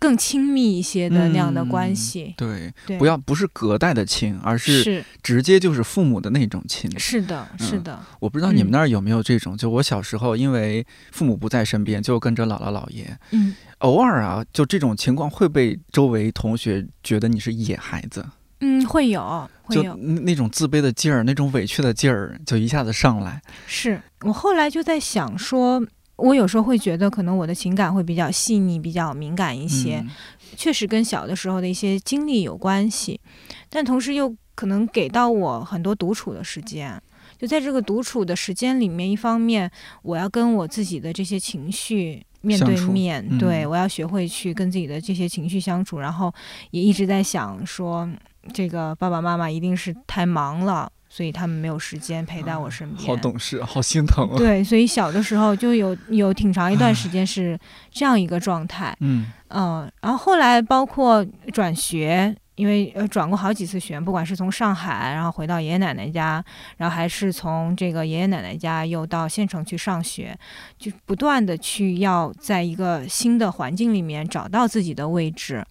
更亲密一些的那样的关系，对，不要不是隔代的亲，而是直接就是父母的那种亲。是的，是的。我不知道你们那儿有没有这种，就我小时候，因为父母不在身边，就跟着姥姥姥爷。嗯，偶尔啊，就这种情况会被周围同学觉得你是野孩子。嗯，会有，会就有。那种自卑的劲儿，那种委屈的劲儿，就一下子上来。是我后来就在想说，我有时候会觉得，可能我的情感会比较细腻、比较敏感一些，嗯确实跟小的时候的一些经历有关系，但同时又可能给到我很多独处的时间。就在这个独处的时间里面，一方面我要跟我自己的这些情绪面对面，嗯对我要学会去跟自己的这些情绪相处，然后也一直在想说，这个爸爸妈妈一定是太忙了，所以他们没有时间陪在我身边。好懂事，好心疼啊。对，所以小的时候就有有挺长一段时间是这样一个状态，嗯嗯，然后后来包括转学，因为呃转过好几次学，不管是从上海，然后回到爷爷奶奶家，然后还是从这个爷爷奶奶家又到县城去上学，就不断的去要在一个新的环境里面找到自己的位置，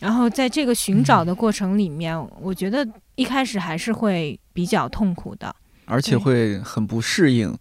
然后在这个寻找的过程里面，我觉得一开始还是会比较痛苦的，而且会很不适应，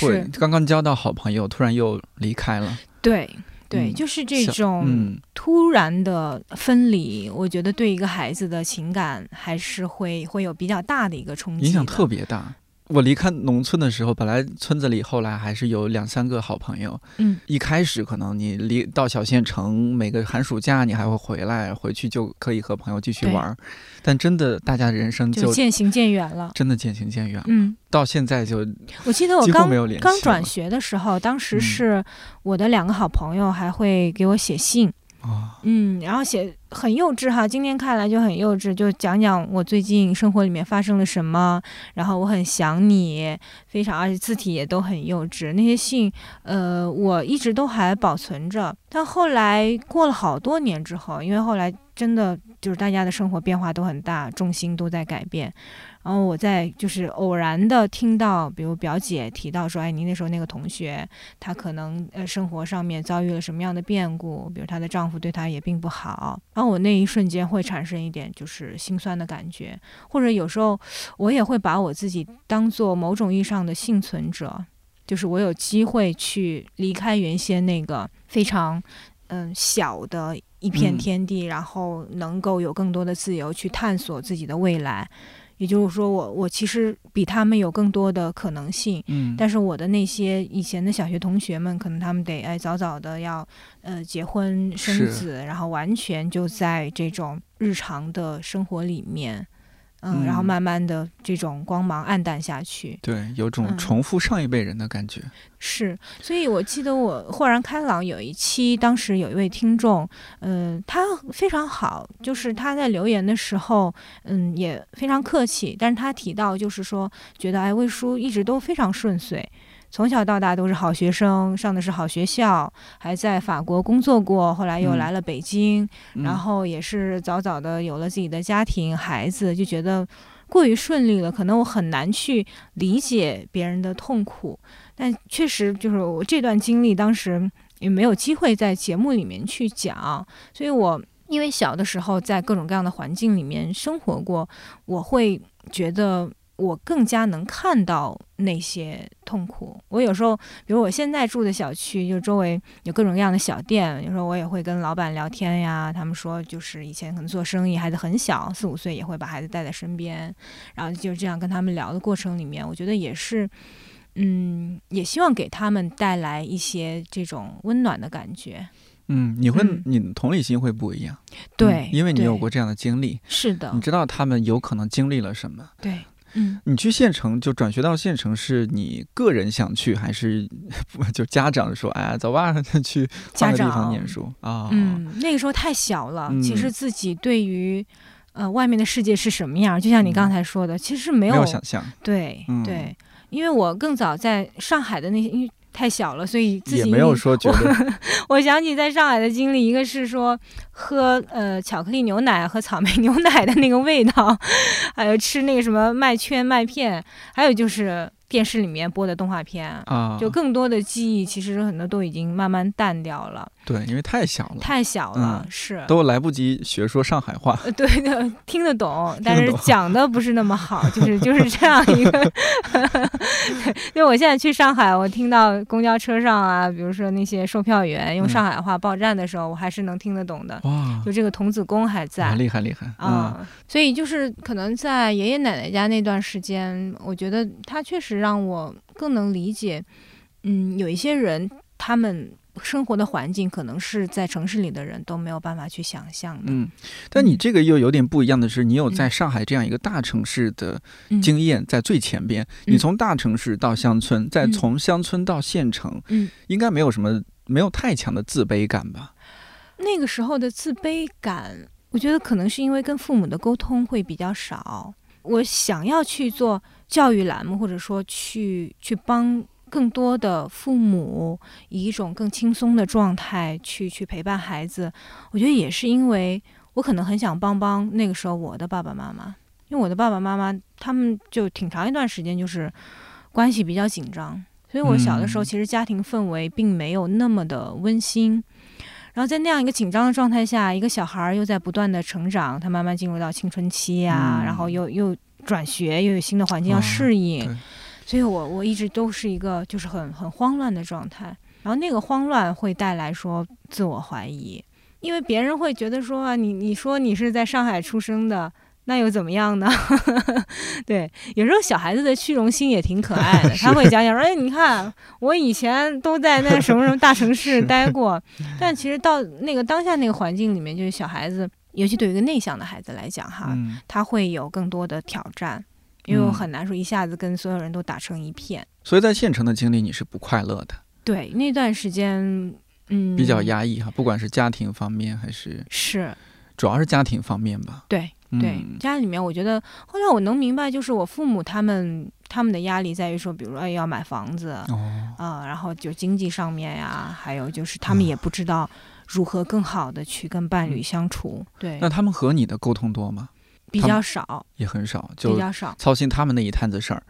会刚刚交到好朋友，突然又离开了。对。对，嗯就是这种嗯，突然的分离，我觉得对一个孩子的情感还是会会有比较大的一个冲击，影响特。别大。我离开农村的时候，本来村子里后来还是有两三个好朋友。嗯，一开始可能你离到小县城，每个寒暑假你还会回来，回去就可以和朋友继续玩儿。但真的，大家人生就就渐行渐远了。真的渐行渐远。嗯，到现在就我记得我刚刚转学的时候，当时嗯是我的两个好朋友还会给我写信，嗯，然后写很幼稚哈，今天看来就很幼稚，就讲讲我最近生活里面发生了什么，然后我很想你，非常而且字体也都很幼稚。那些信，呃，我一直都还保存着，但后来过了好多年之后，因为后来真的就是大家的生活变化都很大，重心都在改变。然后我在就是偶然的听到，比如表姐提到说，哎，您那时候那个同学，她可能呃生活上面遭遇了什么样的变故，比如她的丈夫对她也并不好，然后我那一瞬间会产生一点就是心酸的感觉，或者有时候我也会把我自己当做某种意义上的幸存者，就是我有机会去离开原先那个非常嗯小的一片嗯天地，然后能够有更多的自由去探索自己的未来。也就是说我，我其实比他们有更多的可能性，嗯，但是我的那些以前的小学同学们，可能他们得哎早早的要呃结婚生子，然后完全就在这种日常的生活里面，嗯，然后嗯慢慢的这种光芒暗淡下去。对，有种嗯重复上一辈人的感觉。是，所以我记得我豁然开朗有一期，当时有一位听众，嗯、他非常好，就是他在留言的时候，嗯，也非常客气，但是他提到就是说，觉得哎，魏叔一直都非常顺遂。从小到大都是好学生，上的是好学校，还在法国工作过，后来又嗯来了北京，嗯然后也是早早的有了自己的家庭、孩子，就觉得过于顺利了，可能我很难去理解别人的痛苦。但确实就是我这段经历，当时也没有机会在节目里面去讲，所以我因为小的时候在各种各样的环境里面生活过，我会觉得。我更加能看到那些痛苦。我有时候，比如我现在住的小区，就周围有各种各样的小店，有时候我也会跟老板聊天呀。他们说，就是以前可能做生意，孩子很小，四五岁也会把孩子带在身边，然后就这样跟他们聊的过程里面，我觉得也是，嗯，也希望给他们带来一些这种温暖的感觉。嗯，你会嗯你的同理心会不一样。对嗯，因为你有过这样的经历，是的你，知道他们有可能经历了什么。对，嗯。你去县城就转学到县城，是你个人想去，还是 就家长说，哎呀，走吧，去换个地家长。方念书啊？嗯，那个时候太小了，其嗯实自己对于呃外面的世界是什么样，就像你刚嗯。才说的，其实没没有有想象，对、嗯。对，因为我更早在上海的那些，因为太小了，所以自己也没有说觉得我想起在上海的经历，一个是说喝呃巧克力牛奶和草莓牛奶的那个味道，还有吃那个什么麦圈麦片，还有就是电视里面播的动画片。啊，就更多的记忆，其实很多都已经慢慢淡掉了。对，因为太小了，太小了，是都来不及学说上海话。对的，听得懂，但是讲的不是那么好，就是就是这样一个。因为我现在去上海，我听到公交车上啊，比如说那些售票员用上海话报站的时候，我还是能听得懂的。哇，就这个童子功还在，厉害厉害啊！所以就是可能在爷爷奶奶家那段时间，我觉得他确实让我更能理解，嗯，有一些人他们。生活的环境可能是在城市里的人都没有办法去想象的。嗯，但你这个又有点不一样的是，你有在上海这样一个大城市的经验在最前边。你从大城市到乡村，再从乡村到县城，嗯，应该没有什么没有太强的自卑感吧？那个时候的自卑感，我觉得可能是因为跟父母的沟通会比较少。我想要去做教育栏目，或者说去去帮。更多的父母以一种更轻松的状态去去陪伴孩子，我觉得也是因为我可能很想帮帮那个时候我的爸爸妈妈，因为我的爸爸妈妈他们就挺长一段时间就是关系比较紧张，所以我小的时候其实家庭氛围并没有那么的温馨。然后在那样一个紧张的状态下，一个小孩又在不断的成长，他慢慢进入到青春期呀，然后又又转学，又有新的环境要适应。所以，我我一直都是一个就是很很慌乱的状态，然后那个慌乱会带来说自我怀疑，因为别人会觉得说啊，你你说你是在上海出生的，那又怎么样呢？对，有时候小孩子的虚荣心也挺可爱的，他会讲讲说，哎，你看我以前都在那什么什么大城市待过，但其实到那个当下那个环境里面，就是小孩子，尤其对于一个内向的孩子来讲哈，他会有更多的挑战。因为我很难说一下子跟所有人都打成一片，所以在县城的经历你是不快乐的。对，那段时间，嗯，比较压抑哈，不管是家庭方面还是是，主要是家庭方面吧。对对，家里面我觉得后来我能明白，就是我父母他们他们的压力在于说，比如说要买房子啊，然后就经济上面呀，还有就是他们也不知道如何更好的去跟伴侣相处。对，那他们和你的沟通多吗？比较少，也很少，就比较少操心他们那一摊子事儿。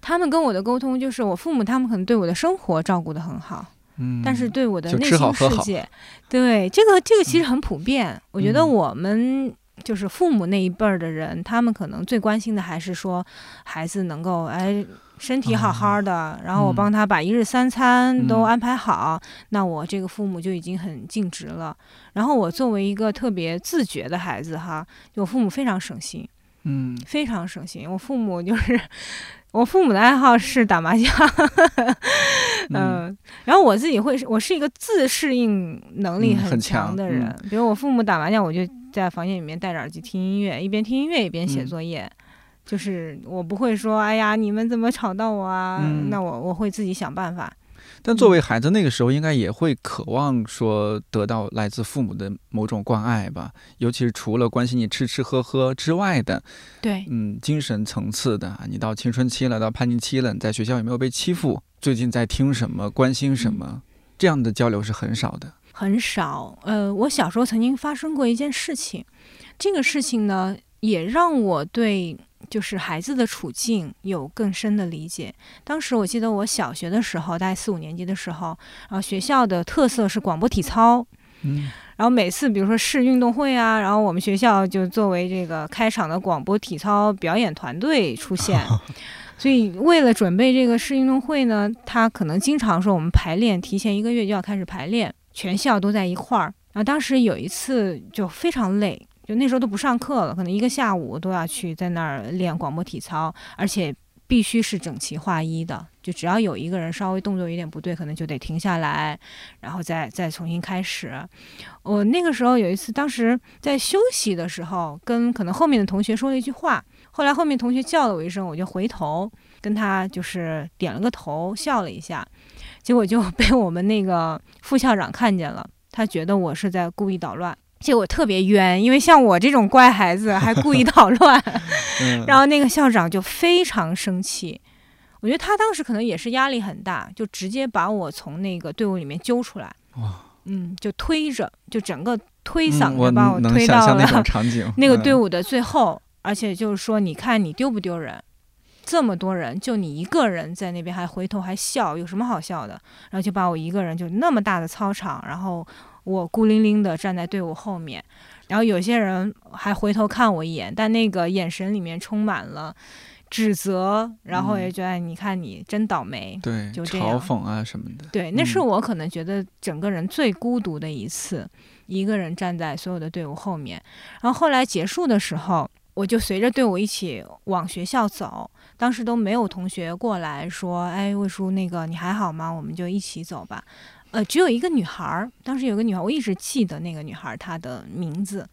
他们跟我的沟通就是，我父母他们可能对我的生活照顾的很好，嗯，但是对我的内心世界，对这个这个其实很普遍。我觉得我们就是父母那一辈儿的人，他们可能最关心的还是说孩子能够哎。身体好好的，然后我帮他把一日三餐都安排好，那我这个父母就已经很尽职了。然后我作为一个特别自觉的孩子哈，我父母非常省心，嗯，非常省心。我父母就是我父母的爱好是打麻将，嗯，然后我自己会，我是一个自适应能力很强的人。比如我父母打麻将，我就在房间里面戴着耳机听音乐，一边听音乐一边写作业。就是我不会说，哎呀，你们怎么吵到我啊？那我我会自己想办法。但作为孩子，那个时候应该也会渴望说得到来自父母的某种关爱吧，尤其是除了关心你吃吃喝喝之外的，对，嗯，精神层次的。你到青春期了，到叛逆期了，你在学校有没有被欺负？最近在听什么？关心什么？这样的交流是很少的，很少。呃，我小时候曾经发生过一件事情，这个事情呢，也让我对。就是孩子的处境有更深的理解。当时我记得我小学的时候，大概四五年级的时候，然后学校的特色是广播体操，嗯，然后每次比如说市运动会啊，然后我们学校就作为这个开场的广播体操表演团队出现。所以为了准备这个市运动会呢，他可能经常说我们排练提前一个月就要开始排练，全校都在一块儿。然后当时有一次就非常累。就那时候都不上课了，可能一个下午都要去在那儿练广播体操，而且必须是整齐划一的。就只要有一个人稍微动作有点不对，可能就得停下来，然后再再重新开始。我那个时候有一次，当时在休息的时候，跟可能后面的同学说了一句话，后来后面同学叫了我一声，我就回头跟他就是点了个头，笑了一下，结果就 被我们那个副校长看见了，他觉得我是在故意捣乱。结果特别冤，因为像我这种乖孩子还故意 捣乱，然后那个校长就非常生气。我觉得他当时可能也是压力很大，就直接把我从那个队伍里面揪出来。哇，嗯，就推着，就整个推搡着把我推到了那 个队伍的最后，而且就是说，你看你丢不丢人？这么多人，就你一个人在那边还回头还笑，有什么好笑的？然后就把我一个人就那么大的操场，然后。我孤零零的站在队伍后面，然后有些人还回头看我一眼，但那个眼神里面充满了指责，然后也觉得你看你真倒霉，对，就这样嘲讽啊什么的。对，那是嗯我可能觉得整个人最孤独的一次，一个人站在所有的队伍后面。然后后来结束的时候，我就随着队伍一起往学校走。当时都没有同学过来说：“哎，魏叔，那个你还好吗？我们就一起走吧。”呃，只有一个女孩儿，当时有个女孩儿，我一直记得那个女孩儿她的名字，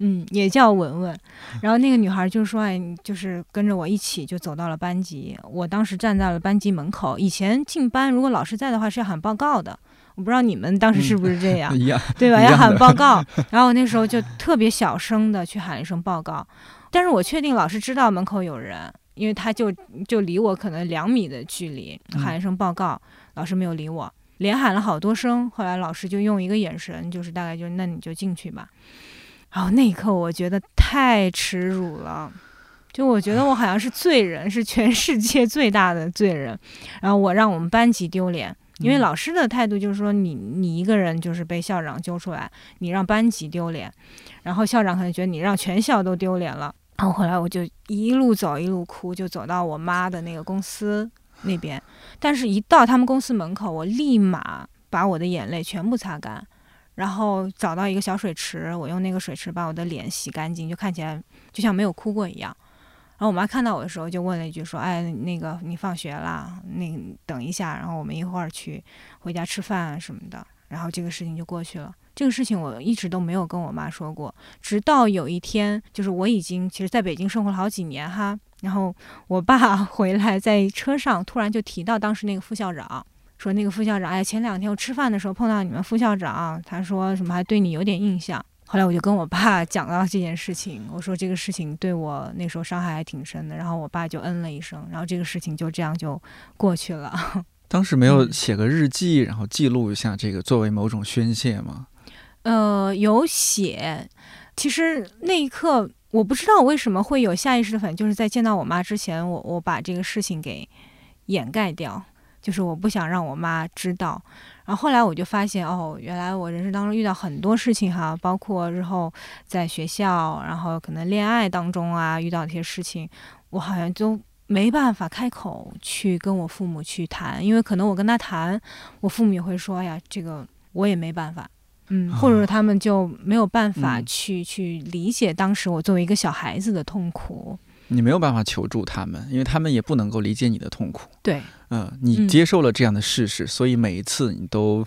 嗯，也叫文文。然后那个女孩儿就说：“哎，你就是跟着我一起就走到了班级。”我当时站在了班级门口。以前进班，如果老师在的话是要喊报告的。我不知道你们当时是不是这 样，对吧？要喊报告。然后我那时候就特别小声的去喊一声报告，但是我确定老师知道门口有人，因为他就就离我可能两米的距离，嗯喊一声报告，老师没有理我，连喊了好多声，后来老师就用一个眼神，就是大概就那你就进去吧。然后那一刻我觉得太耻辱了。就我觉得我好像是罪人，是全世界最大的罪人，然后我让我们班级丢脸，因为嗯老师的态度就是说你你一个人就是被校长揪出来，你让班级丢脸，然后校长可能觉得你让全校都丢脸了。然后后来我就一路走一路哭，就走到我妈的那个公司那边，但是一到他们公司门口，我立马把我的眼泪全部擦干，然后找到一个小水池，我用那个水池把我的脸洗干净，就看起来就像没有哭过一样。然后我妈看到我的时候就问了一句说：“哎，那个你放学了，那等一下，然后我们一会儿去回家吃饭啊什么的。”然后这个事情就过去了。这个事情我一直都没有跟我妈说过，直到有一天，就是我已经其实在北京生活了好几年哈，然后我爸 回来在车上突然就提到当时那个副校长，说那个副校长，哎，前两天我吃饭的时候碰到你们副校长，他说什么还对你有点印象。后来我就跟我爸 讲到这件事情，我说这个事情对我那时候伤害还挺深的，然后我爸就嗯了一声，然后这个事情就这样就过去了。当时没有嗯写个日记，然后记录一下这个作为某种宣泄吗？呃，有写，其实那一刻我不知道为什么会有下意识的反应，就是在见到我妈之前，我我把这个事情给掩盖掉，就是我不想让我妈知道。然后后来我就发现，哦，原来我人生当中遇到很多事情哈，包括日后在学校，然后可能恋爱当中啊遇到一些事情，我好像都没办法开口去跟我父母去谈，因为可能我跟他谈，我父母也会说，哎呀，这个我也没办法。嗯，或者说他们就没有办法嗯去、去理解当时我作为一个小孩子的痛苦。你没有办法求助他们，因为他们也不能够理解你的痛苦。对，嗯，你嗯接受了这样的事实，所以每一次你都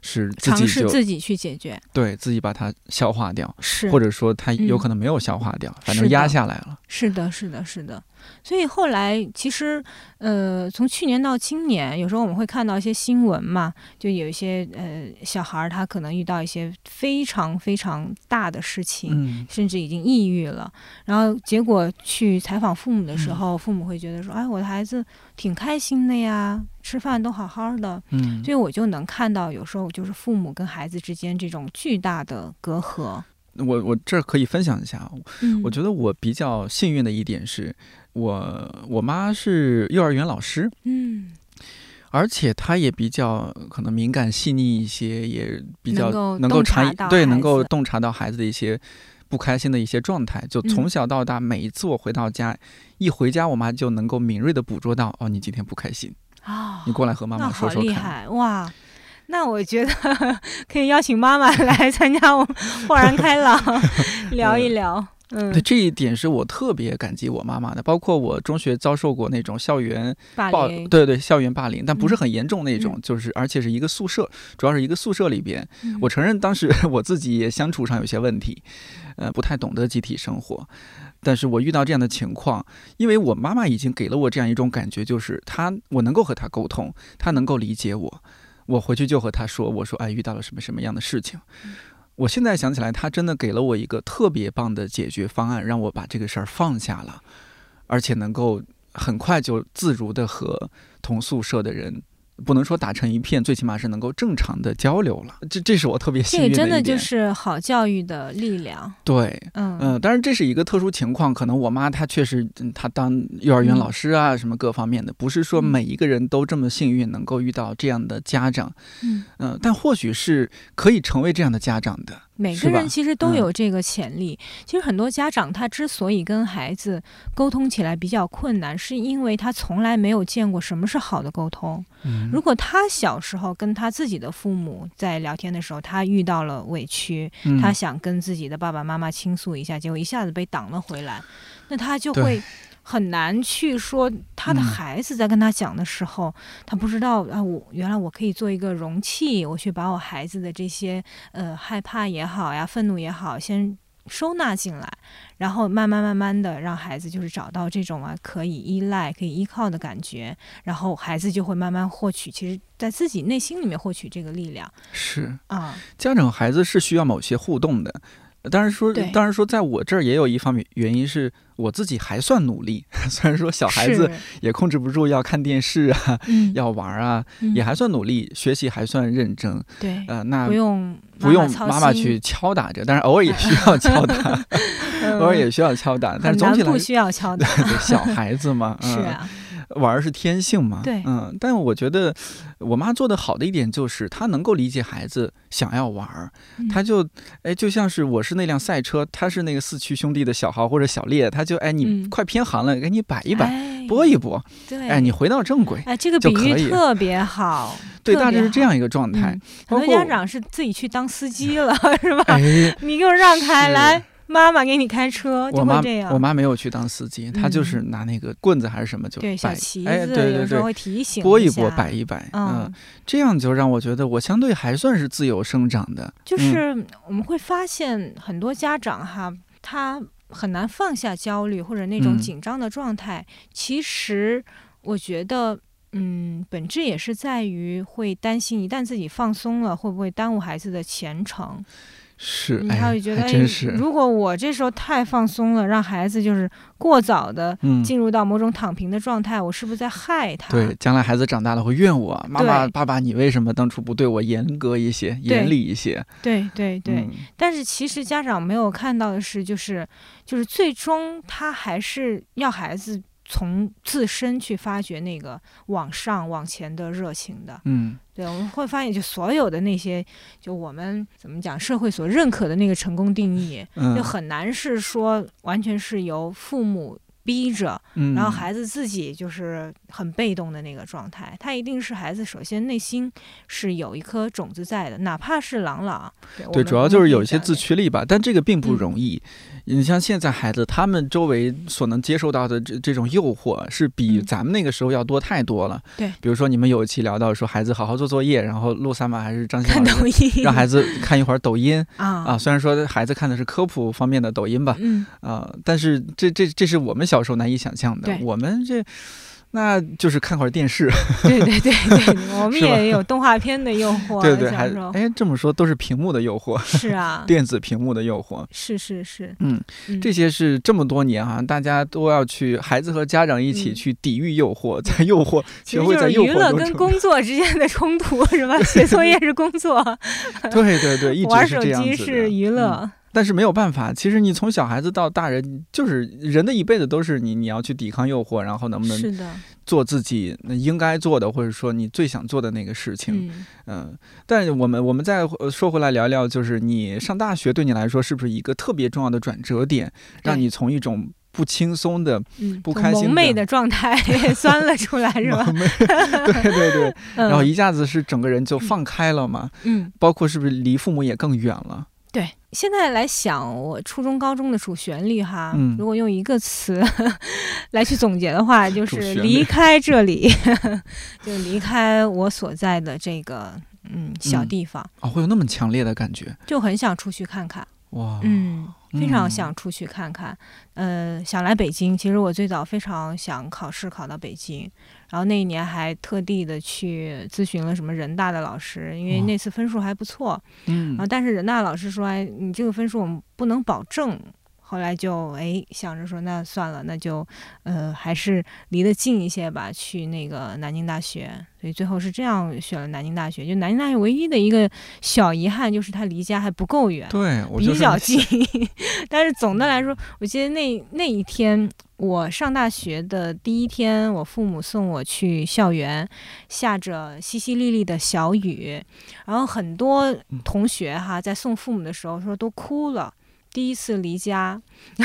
是自己尝试自己去解决，对自己把它消化掉，是或者说它有嗯可能没有消化掉，反正压下来了。是的，是的，是的。所以后来其实，呃，从去年到今年，有时候我们会看到一些新闻嘛，就有一些呃小孩儿他可能遇到一些非常非常大的事情，嗯，甚至已经抑郁了。然后结果去采访父母的时候，父母会觉得说：“哎，我的孩子挺开心的呀，吃饭都好好的。”嗯，所以我就能看到，有时候就是父母跟孩子之间这种巨大的隔阂。我我这儿可以分享一下，嗯，我觉得我比较幸运的一点是，我我妈是幼儿园老师，嗯，而且她也比较可能敏感细腻一些，也比较能够察察对能够洞察到孩子的一些不开心的一些状态。就从嗯小到大，每一次我回到家，一回家，我妈就能够敏锐的捕捉到，哦，你今天不开心，啊、你过来和妈妈说说看。哇！那我觉得 可以邀请妈妈来 参加我们 豁然开朗聊一聊。嗯对，这一点是我特别感激我妈妈的。包括我中学遭受过那种校园暴，霸凌，对对，校园霸凌，但不是嗯很严重那种，就是而且是一个宿舍，主要是一个宿舍里边。嗯我承认当时我自己也相处上有些问题，呃，不太懂得集体生活。但是我遇到这样的情况，因为我妈妈已经给了我这样一种感觉，就是她我能够和她沟通，她能够理解我。我回去就和他说，我说哎，遇到了什么什么样的事情。我现在想起来，他真的给了我一个特别棒的解决方案，让我把这个事儿放下了，而且能够很快就自如的和同宿舍的人不能说打成一片，最起码是能够正常的交流了。这这是我特别幸运的这个真的就是好教育的力量。对，嗯嗯，当然这是一个特殊情况，可能我妈她确实她当幼儿园老师啊，什么各方面的，不是说每一个人都这么幸运能够遇到这样的家长。嗯嗯，但或许是可以成为这样的家长的。每个人其实都有这个潜力。其实很多家长他之所以跟孩子沟通起来比较困难，是因为他从来没有见过什么是好的沟通。如果他小时候跟他自己的父母在聊天的时候，他遇到了委屈，他想跟自己的爸爸妈妈倾诉一下，结果一下子被挡了回来，那他就会。很难去说他的孩子在跟他讲的时候，他不知道啊，我原来我可以做一个容器，我去把我孩子的这些呃害怕也好呀，愤怒也好，先收纳进来，然后慢慢慢慢的让孩子就是找到这种啊可以依赖、可以依靠的感觉，然后孩子就会慢慢获取，其实在自己内心里面获取这个力量。是啊，家长孩子是需要某些互动的。当然说，当然说，在我这儿也有一方面原因是我自己还算努力。虽然说小孩子也控制不住要看电视啊，要玩啊，也还算努力，学习还算认真。对，呃，那不用不用妈妈去敲打着，但是偶尔也需要 敲打，偶尔也需要敲打。但是总体来不需要敲打。小孩子嘛，是啊。玩是天性嘛？对，嗯，但我觉得我妈做的好的一点就是，她能够理解孩子想要玩儿，她就哎，就像是我是那辆赛车，她是那个四驱兄弟的小豪或者小烈，她就哎，你快偏航了，给你摆一摆，拨一拨，对，哎，你回到正轨，哎，这个比喻特别好，对，大致是这样一个状态。很多家长是自己去当司机了，是吧？你给我让开来。妈妈给你开车，就会这样。我妈没有去当司机，她就是拿那个棍子还是什么就对小旗子，有时候会提醒拨一拨，摆一摆，嗯，这样就让我觉得我相对还算是自由生长的。就是我们会发现很多家长哈，他很难放下焦虑或者那种紧张的状态。其实我觉得，嗯，本质也是在于会担心，一旦自己放松了，会不会耽误孩子的前程。是，他会觉得，哎，如果我这时候太放松了，让孩子就是过早的进入到某种躺平的状态，我是不是在害他？对，将来孩子长大了会怨我，妈妈、爸爸，你为什么当初不对我严格一些、严厉一些？对对对。但是其实家长没有看到的是，就是就是最终他还是要孩子。从自身去发掘那个往上往前的热情的，嗯，对，我们会发现，就所有的那些，就我们怎么讲，社会所认可的那个成功定义，就很难是说完全是由父母。逼着，然后孩子自己就是很被动的那个状态。他一定是孩子首先内心是有一颗种子在的，哪怕是朗朗。对，主要就是有一些自驱力吧，但这个并不容易。你像现在孩子，他们周围所能接受到的这这种诱惑，是比咱们那个时候要多太多了。对，比如说你们有一期聊到说，孩子好好做作业，然后陆三马还是张欣老师让孩子看一会儿抖音 啊啊，虽然说孩子看的是科普方面的抖音吧，嗯啊，但是这这这是我们。小时候难以想象的，我们这那就是看会儿电视。对对对对，我们也有动画片的诱 惑。对对，还哎这么说都是屏幕的诱惑。是啊，电子屏幕的诱惑。是是是，嗯，这些是这么多年哈，大家都要去孩子和家长一起去抵御诱惑，在诱惑，学会在诱惑娱乐跟工作之间的冲突是吧？写作业是工作。对对对，一直是这样子。玩手机是娱乐。但是没有办法，其实你从小孩子到大人，就是人的一辈子都是你，你要去抵抗诱惑，然后能不能做自己应该做的，或者说你最想做的那个事情。嗯，但我们我们再说回来聊聊，就是你上大学对你来说是不是一个特别重要的转折点，让你从一种不轻松的、不开心、蒙昧的状态钻了出来，是吧？对对对，然后一下子是整个人就放开了嘛。嗯，包括是不是离父母也更远了？对，现在来想，我初中、高中的主旋律哈，如果用一个词 来去总结的话，就是离开这里，就离开我所在的这个嗯小地方。啊，会有那么强烈的感觉，就很想出去看看。哇，嗯。非常想出去看看，呃，想来北京。其实我最早非常想考试考到北京，然后那一年还特地的去咨询了什么人大的老师，因为那次分数还不错。嗯，然后但是人大老师说，哎，你这个分数我们不能保证。后来就哎想着说，那算了，那就呃还是离得近一些吧，去那个南京大学。所以最后是这样选了南京大学。就南京大学唯一的一个小遗憾就是它离家还不够远，对，比较近。但是总的来说，我记得那那一天我上大学的第一天，我父母送我去校园，下着淅淅沥沥的小雨，然后很多同学哈在送父母的时候说都哭了。第一次离家，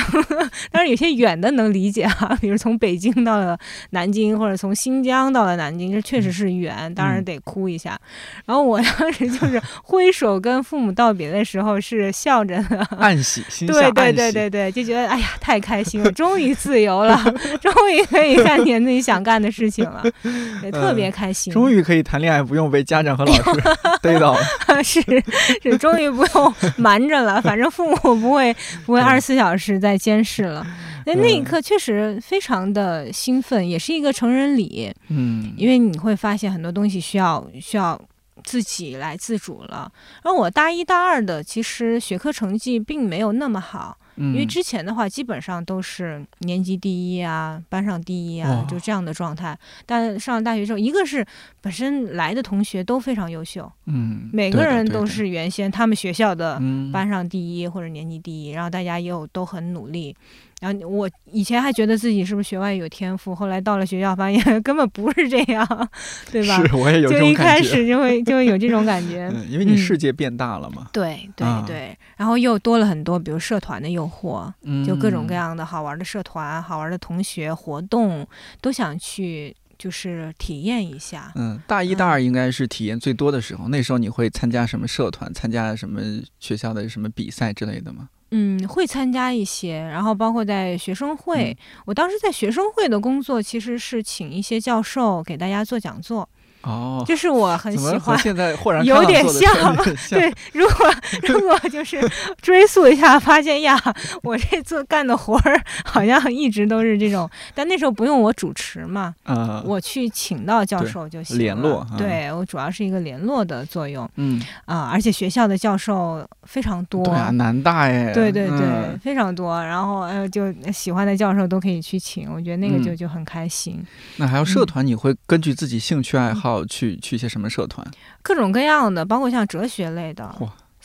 当然有些远的能理解哈，比如从北京到了南京，或者从新疆到了南京，这确实是远，当然得哭一下。然后我 当时就是挥手跟父母道别的时候是笑着的，暗喜，心对对对对对，就觉得哎呀太开心了，终于自由了，终于可以干点自己想干的事情了，也特别开心。终于可以谈恋爱，不用被家长和老师逮到了。是是，终于不用瞒着了，反正父母不会。会不会二十四小时在监视了？那那一刻确实非常的兴奋，也是一个成人礼。嗯，因为你会发现很多东西需要需要自己来自主了。而我大一大二的其实学科成绩并没有那么好。因为之前的话，基本上都是年级第一啊，班上第一啊，就这样的状态。但上了大学之后，一个是本身来的同学都非常优秀，嗯，每个人都是原先他们学校的班上第一或者年级第一，然后大家又都很努力。然后我以前还觉得自己是不是学外语有天赋，后来到了学校发现 根本不是这样，对吧？是，我也有这种感觉。就一开始就会就会有这种感觉，因为你世界变大了嘛。对对对，然后又多了很多，比如社团的诱惑，就各种各样的好玩的社团、好玩的同学活动，都想去就是体验一下。嗯，大一、大二应该是体验最多的时候。那时候你会参加什么社团？参加什么学校的什么比赛之类的吗？嗯，会参加一些，然后包括在学生会。我当时在学生会的工作其实是请一些教授给大家做讲座。哦，就是我很喜欢，现在豁然有点像。对，如果 如果就是追溯一下，发现呀，我这做干的活儿好像一直都是这种，但那时候不用我主持嘛，我去请到教授就行了。联络，对我主要是一个联络的作用。嗯啊，而且学校的教授非常多。对啊，南大哎。对对对，非常多。然后呃，就喜欢的教授都可以去请，我觉得那个就就很开心。那还有社团，你会根据自己兴趣爱好。去去一些什么社团？各种各样的，包括像哲学类的。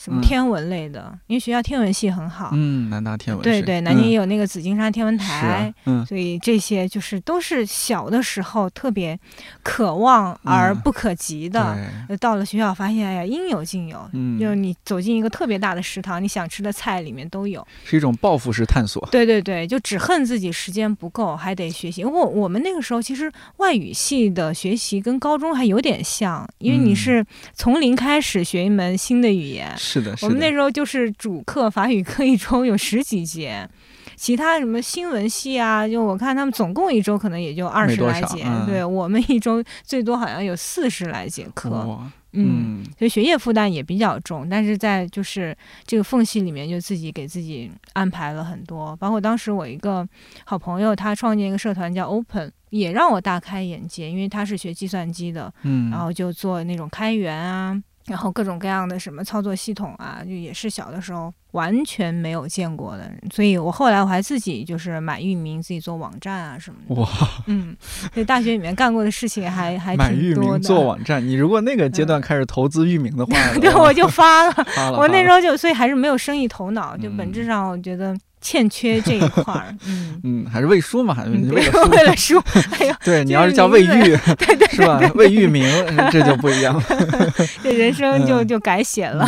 什么天文类的？因为学校天文系很好。嗯，南大天文。对对，南京也有那个紫金山天文台。嗯，所以这些就是都是小的时候特别渴望而不可及的。到了学校发现，哎呀，应有尽有。嗯，就是你走进一个特别大的食堂，你想吃的菜里面都有。是一种报复式探索。对对对，就只恨自己时间不够，还得学习。我我们那个时候其实外语系的学习跟高中还有点像，因为你是从零开始学一门新的语言。是的，我们那时候就是主课法语课一周有十几节，其他什么新闻系啊，就我看他们总共一周可能也就二十来节，对我们一周最多好像有四十来节课，嗯，所以学业负担也比较重，但是在就是这个缝隙里面，就自己给自己安排了很多，包括当时我一个好朋友，他创建一个社团叫 Open，也让我大开眼界，因为他是学计算机的，嗯，然后就做那种开源啊。然后各种各样的什么操作系统啊，就也是小的时候完全没有见过的，所以我后来我还自己就是买域名，自己做网站啊什么的。哇，嗯，在大学里面干过的事情还还买域名做网站。你如果那个阶段开始投资域名的话，对，我就发了。我那时候就所以还是没有生意头脑，就本质上我觉得。欠缺这一块儿，嗯嗯，还是魏书嘛，为了为了书，哎呦，对你要是叫魏玉，对对，是吧？魏玉明，这就不一样了，这人生就就改写了。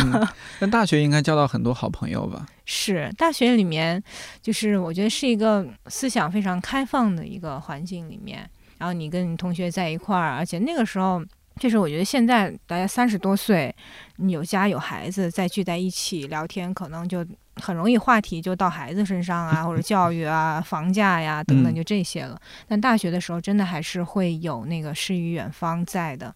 那大学应该交到很多好朋友吧？是，大学里面就是我觉得是一个思想非常开放的一个环境里面，然后你跟你同学在一块儿，而且那个时候。就是我觉得现在大家三十多岁，你有家有孩子，再聚在一起聊天，可能就很容易话题就到孩子身上啊，或者教育啊、房价呀等等，就这些了。但大学的时候，真的还是会有那个诗与远方在的。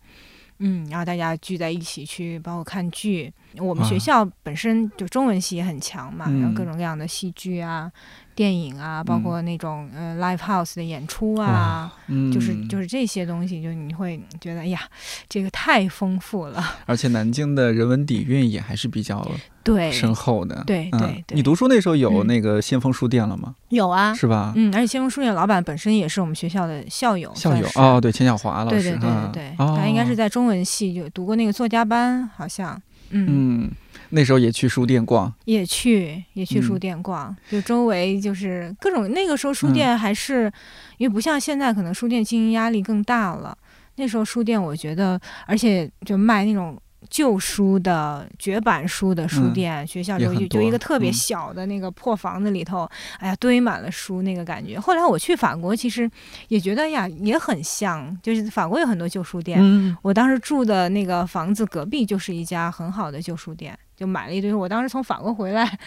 嗯，然后大家聚在一起去，包括看剧。我们学校本身就中文系也很强嘛，然后各种各样的戏剧啊。电影啊，包括那种呃 live house 的演出啊，就是就是这些东西，就你会觉得哎呀，这个太丰富了。而且南京的人文底蕴也还是比较对深厚的。对对对。你读书那时候有那个先锋书店了吗？有啊，是吧？嗯，而且先锋书店老板本身也是我们学校的校友。校友哦，对，钱小华老师。对对对对对，他应该是在中文系就读过那个作家班，好像。嗯。那时候也去书店逛，也去也去书店逛，就周围就是各种。那个时候书店还是，因为不像现在，可能书店经营压力更大了。那时候书店，我觉得，而且就卖那种旧书的绝版书的书店，学校就就一个特别小的那个破房子里头，哎呀，堆满了书，那个感觉。后来我去法国，其实也觉得呀，也很像，就是法国有很多旧书店。我当时住的那个房子隔壁就是一家很好的旧书店。就买了一堆，我当时从法国回来，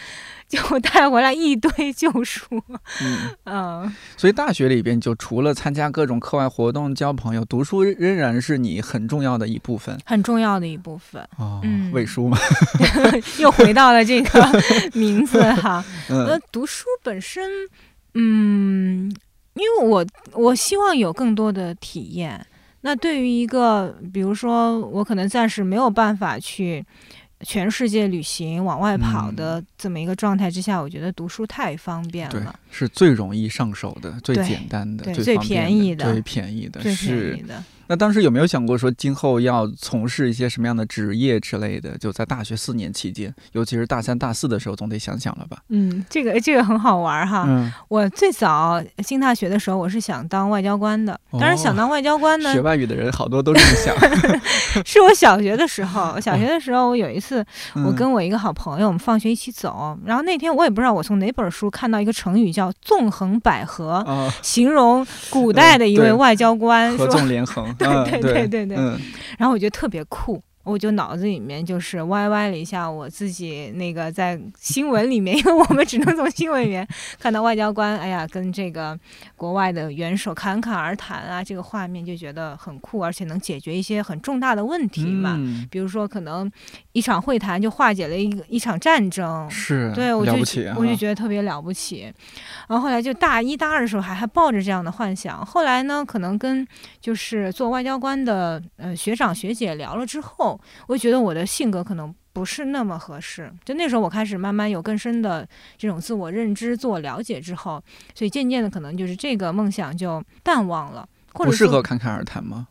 就带回来一堆旧书。嗯，所以大学里边就除了参加各种课外活动、交朋友，读书仍然是你很重要的一部分，很重要的一部分。哦，伪书嘛，又回到了这个 名字哈。呃，读书本身，嗯，因为我我希望有更多的体验。那对于一个，比如说我可能暂时没有办法去。全世界旅行往外跑的这么一个状态之下，我觉得读书太方便了，是最容易上手的、最简单的、最便宜的、最便宜的，最便宜的。那当时有没有想过说今后要从事一些什么样的职业之类的？就在大学四年期间，尤其是大三、大四的时候，总得想想了吧？嗯，这个这个很好玩哈。嗯，我最早进大学的时候，我是想当外交官的。当然，想当外交官呢，学外语的人好多都这么想。是我小学的时候，小学的时候，我有一次，我跟我一个好朋友，我们放学一起走，然后那天我也不知道我从哪本书看到一个成语叫“纵横捭阖”，形容古代的一位外交官，合纵连横。对对对对对，然后我觉得特别酷。我就脑子里面就是歪歪了一下我自己那个在新闻里面，因为我们只能从新闻里面看到外交官，哎呀，跟这个国外的元首侃侃而谈啊，这个画面就觉得很酷，而且能解决一些很重大的问题嘛。比如说，可能一场会谈就化解了一个一场战争，是对我就我就觉得特别了不起。然后后来就大一、大二的时候还还抱着这样的幻想，后来呢，可能跟就是做外交官的呃学长学姐聊了之后。我觉得我的性格可能不是那么合适，就那时候我开始慢慢有更深的这种自我认知、自我了解之后，所以渐渐的可能就是这个梦想就淡忘了，或者不适合侃侃而谈吗？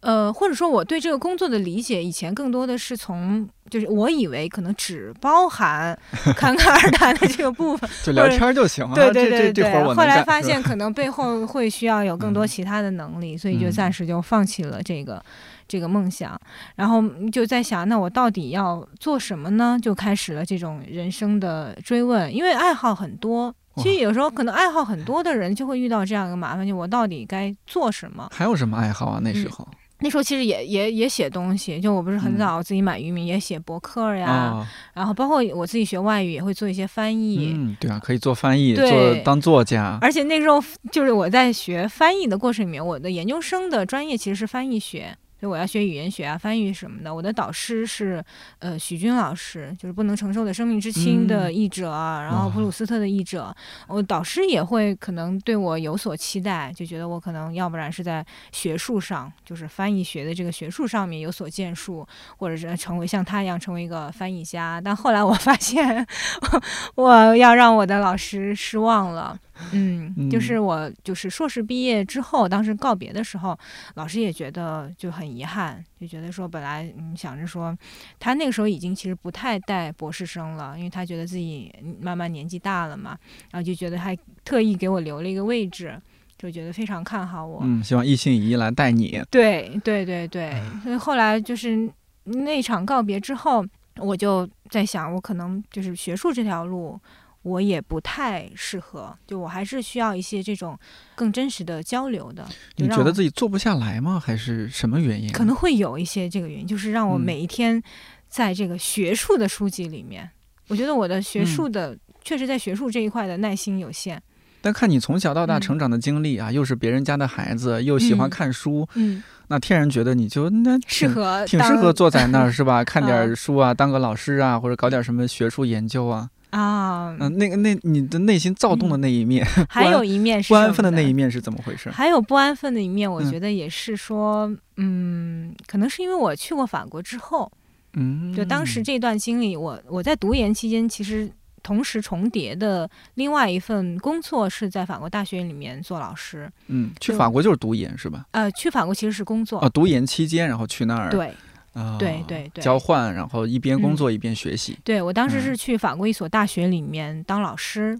呃，或者说我对这个工作的理解，以前更多的是从就是我以为可能只包含侃侃而谈的这个部分，就聊天就行了。对对对对。后来发现可能背后会需要有更多其他的能力，所以就暂时就放弃了这个。这个梦想，然后就在想，那我到底要做什么呢？就开始了这种人生的追问。因为爱好很多，其实有时候可能爱好很多的人就会遇到这样一个麻烦，就我到底该做什么？还有什么爱好啊？那时候，那时候其实也也也写东西，就我不是很早自己买渔民，也写博客呀，然后包括我自己学外语也会做一些翻译。嗯，对啊，可以做翻译，做当作家。而且那时候就是我在学翻译的过程里面，我的研究生的专业其实是翻译学。我要学语言学啊，翻译什么的。我的导师是呃许军老师，就是不能承受的生命之轻的译者，然后普鲁斯特的译者。我导师也会可能对我有所期待，就觉得我可能要不然是在学术上，就是翻译学的这个学术上面有所建树，或者是成为像他一样成为一个翻译家。但后来我发现，我要让我的老师失望了。嗯，就是我就是硕士毕业之后，当时告别的时候，老师也觉得就很遗憾，就觉得说本来嗯想着说，他那个时候已经其实不太带博士生了，因为他觉得自己慢慢年纪大了嘛，然后就觉得还特意给我留了一个位置，就觉得非常看好我。嗯，希望一心一意来带你。对对对对，所以后来就是那场告别之后，我就在想，我可能就是学术这条路。我也不太适合，就我还是需要一些这种更真实的交流的。你觉得自己做不下来吗？还是什么原因？可能会有一些这个原因，就是让我每一天在这个学术的书籍里面，我觉得我的学术的确实在学术这一块的耐心有限。但看你从小到大成长的经历啊，又是别人家的孩子，又喜欢看书，嗯，那天然觉得你就那适合挺适合坐在那儿 是吧？看点书啊，当个老师啊，或者搞点什么学术研究啊。啊，嗯，那个那你的内心躁动的那一面，还有一面是不安分的那一面是怎么回事？还有不安分的一面，我觉得也是说，嗯，可能是因为我去过法国之后，嗯，就当时这段经历，我我在读研期间，其实同时重叠的另外一份工作是在法国大学里面做老师。嗯，去法国就是读研是吧？呃，去法国其实是工作。哦，读研期间然后去那儿。对。啊，对对对，交换，然后一边工作一边学习。对我当时是去法国一所大学里面当老师，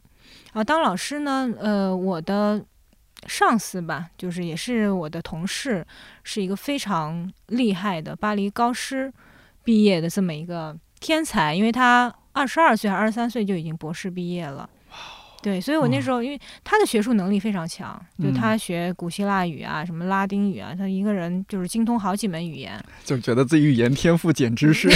啊，当老师呢，呃，我的上司吧，就是也是我的同事，是一个非常厉害的巴黎高师毕业的这么一个天才，因为他二十二岁还是二十三岁就已经博士毕业了。对，所以我那时候，因为他的学术能力非常强，就他学古希腊语啊，什么拉丁语啊，他一个人就是精通好几门语言，就觉得自己语言天赋简直是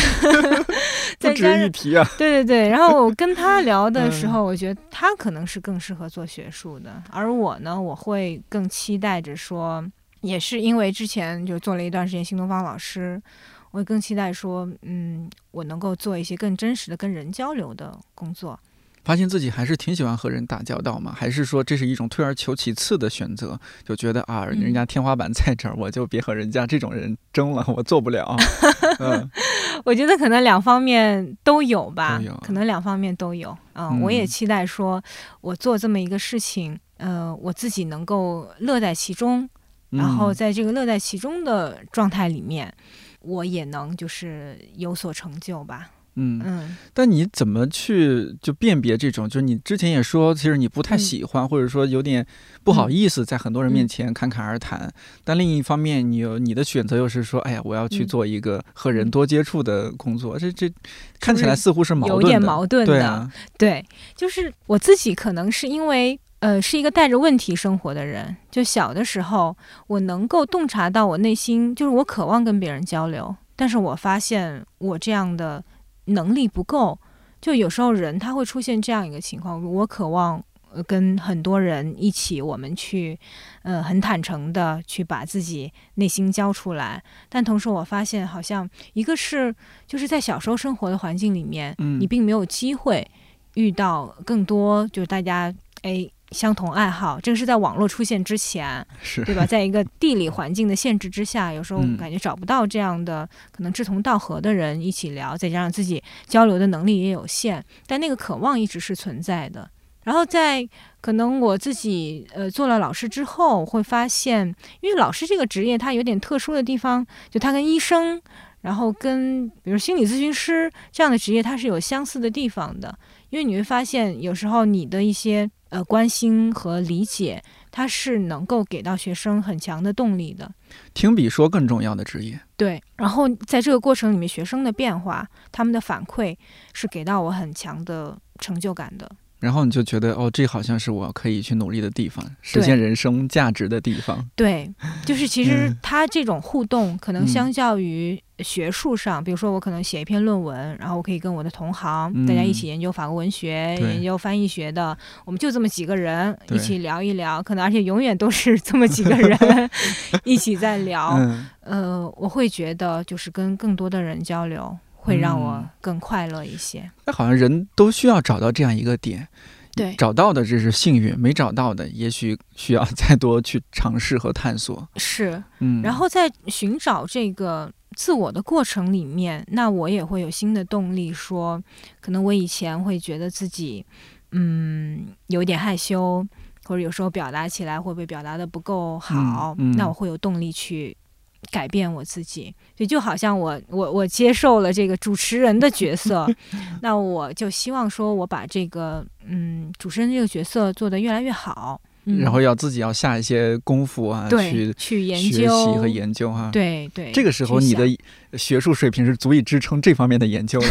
不值一提啊！对对对，然后我跟他聊的时候，我觉得他可能是更适合做学术的，而我呢，我会更期待着说，也是因为之前就做了一段时间新东方老师，我更期待说，嗯，我能够做一些更真实的跟人交流的工作。发现自己还是挺喜欢和人打交道嘛？还是说这是一种退而求其次的选择？就觉得啊，人家天花板在这儿，我就别和人家这种人争了，我做不了。嗯，我觉得可能两方面都有吧，可能两方面都有。嗯，我也期待说，我做这么一个事情，呃，我自己能够乐在其中，然后在这个乐在其中的状态里面，我也能就是有所成就吧。嗯嗯，但你怎么去就辨别这种？就是你之前也说，其实你不太喜欢，或者说有点不好意思在很多人面前侃侃而谈。但另一方面，你有你的选择又是说，哎呀，我要去做一个和人多接触的工作。这这看起来似乎是矛盾的，有点矛盾的。对，就是我自己可能是因为呃是一个带着问题生活的人，就小的时候我能够洞察到我内心，就是我渴望跟别人交流，但是我发现我这样的。能力不够，就有时候人他会出现这样一个情况。我渴望跟很多人一起，我们去，呃，很坦诚的去把自己内心交出来。但同时，我发现好像一个是就是在小时候生活的环境里面，你并没有机会遇到更多，就是大家哎。相同爱好，这个是在网络出现之前，是对吧？在一个地理环境的限制之下，有时候感觉找不到这样的可能志同道合的人一起聊，再加上自己交流的能力也有限，但那个渴望一直是存在的。然后在可能我自己呃做了老师之后，会发现，因为老师这个职业它有点特殊的地方，就它跟医生，然后跟比如心理咨询师这样的职业，它是有相似的地方的。因为你会发现，有时候你的一些呃关心和理解，它是能够给到学生很强的动力的。听比说更重要的职业。对，然后在这个过程里面，学生的变化，他们的反馈，是给到我很强的成就感的。然后你就觉得哦，这好像是我可以去努力的地方，实现人生价值的地方。对，就是其实他这种互动，可能相较于学术上，比如说我可能写一篇论文，然后我可以跟我的同行大家一起研究法国文学、研究翻译学的，我们就这么几个人一起聊一聊，可能而且永远都是这么几个人 一起在聊。呃，我会觉得就是跟更多的人交流。会让我更快乐一些。那好像人都需要找到这样一个点，对，找到的这是幸运，没找到的也许需要 再多去尝试和探索。是，嗯，然后在寻找这个自我的过程里面，那我也会有新的动力，说可能我以前会觉得自己，嗯，有点害羞，或者有时候表达起来会不会表达的不够好，那我会有动力去。改变我自己，就就好像我我我接受了这个主持人的角色，那我就希望说我把这个嗯主持人这个角色做得越来越好，然后要自己要下一些功夫啊，去去研究和研究哈，对对，这个时候你的学术水平是足以支撑这方面的研究的，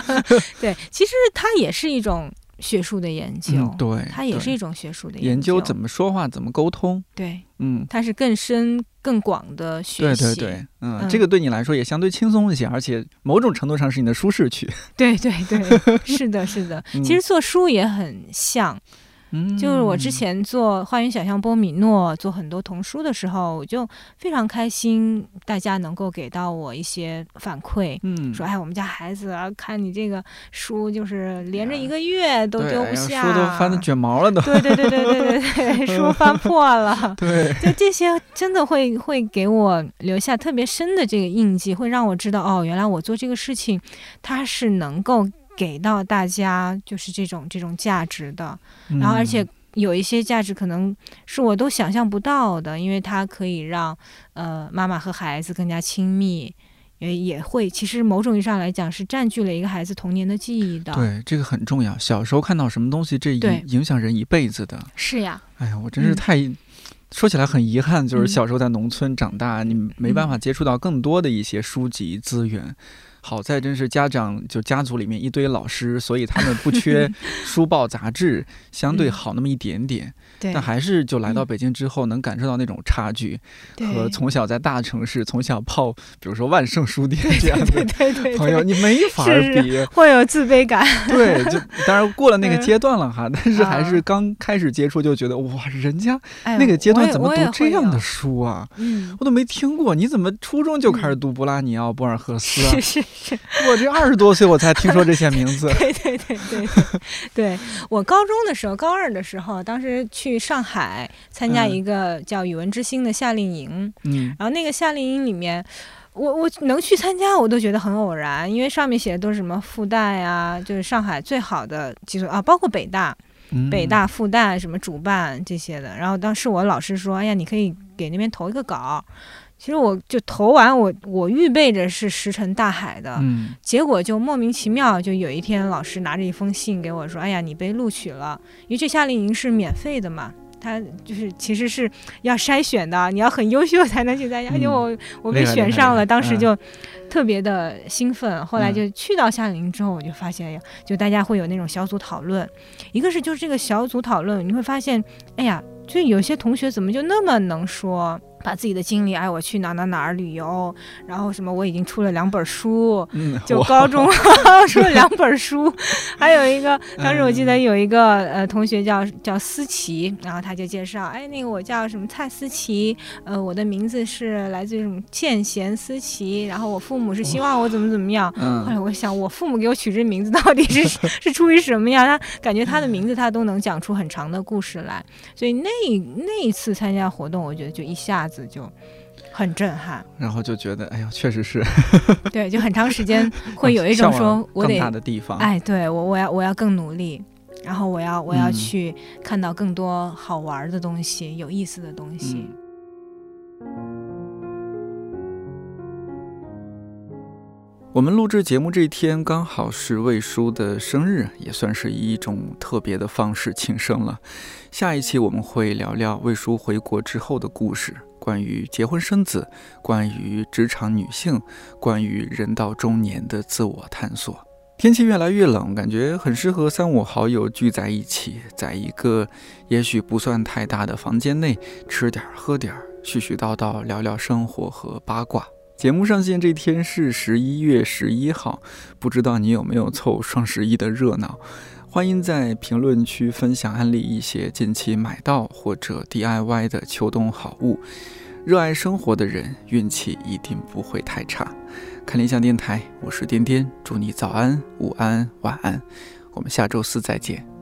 对，其实它也是一种。学术的研究，对，它也是一种学术的研究研究，怎么说话，怎么沟通，对，嗯，它是更深更广的学习，对对对，嗯，这个对你来说也相对轻松一些，而且某种程度上是你的舒适区，对对对，是的，是的，其实做书也很像，嗯，就是我之前做花园小象波米诺，做很多童书的时候，我就非常开心，大家能够给到我一些反馈，嗯，说哎，我们家孩子啊，看你这个书，就是连着一个月都丢不下，书都翻的卷毛了都，对对对对对对对，书翻破了，对，就这些真的会会给我留下特别深的这个印记，会让我知道哦，原来我做这个事情，它是能够。给到大家就是这种这种价值的，然后而且有一些价值可能是我都想象不到的，因为它可以让呃妈妈和孩子更加亲密，也也会其实某种意义上来讲是占据了一个孩子童年的记忆的。对，这个很重要。小时候看到什么东西，这影影响人一辈子的。是呀。哎呀，我真是太说起来很遗憾，就是小时候在农村长大，你没办法接触到更多的一些书籍资源。好在真是家长就家族里面一堆老师，所以他们不缺 书报杂志，相对好那么一点点。但还是就来到北京之后，能感受到那种差距，和从小在大城市从小泡，比如说万盛书店这样的朋友，你没法比，会有自卑感。对，就当然过了那个阶段了哈，但是还是 刚开始接触就觉得哇，人家那个阶段怎么读这样的书啊？嗯，我都没听过，你怎么初中就开始读布拉尼奥、博尔赫斯啊？是是是，我这二十多岁我才听说这些名字。对对对对对，我高中的时候，高二的时候，当时去。去上海参加一个叫“语文之星”的夏令营，嗯，然后那个夏令营里面，我我能去参加，我都觉得很偶然，因为上面写的都是什么复旦呀，就是上海最好的几所啊，包括北大、北大、复旦什么主办这些的。然后当时我老师说：“哎呀，你可以给那边投一个稿。”其实我就投完，我我预备着是石沉大海的，嗯，结果就莫名其妙，就有一天老师拿着一封信给我说：“哎呀，你被录取了，因为这夏令营是免费的嘛，他就是其实是要筛选的，你要很优秀才能去参加。”而且我我被选上了，当时就特别的兴奋。后来就去到夏令营之后，我就发现呀，就大家会有那种小组讨论，一个是就是这个小组讨论，你会发现，哎呀，就有些同学怎么就那么能说。把自己的经历，哎，我去哪哪哪儿旅游，然后什么，我已经出了两本书，就高中 出了两本书，还有一个，当时我记得有一个呃同学叫叫思琪，然后他就介绍，哎，那个我叫什么蔡思琪，呃，我的名字是来自于什么见贤思齐，然后我父母是希望我怎么怎么样，后来我想，我父母给我取这名字到底是 是出于什么呀？他感觉他的名字他都能讲出很长的故事来，所以那那一次参加活动，我觉得就一下子。就很震撼，然后就觉得，哎呀，确实是，对，就很长时间会有一种说，我得大的地方，哎，对我，我要，我要更努力，然后我要，我要去看到更多好玩的东西，有意思的东西。我们录制节目这一天刚好是魏叔的生日，也算是以一种特别的方式庆生了。下一期我们会聊聊魏叔回国之后的故事，关于结婚生子，关于职场女性，关于人到中年的自我探索。天气越来越冷，感觉很适合三五好友聚在一起，在一个也许不算太大的房间内，吃点喝点儿，絮絮叨叨聊聊生活和八卦。节目上线这天是十一月十一号，不知道你有没有凑双十一的热闹？欢迎在评论区分享案例一些近期买到或者 DIY 的秋冬好物。热爱生活的人运气一定不会太差。看理想电台，我是颠颠，祝你早安、午安、晚安。我们下周四再见。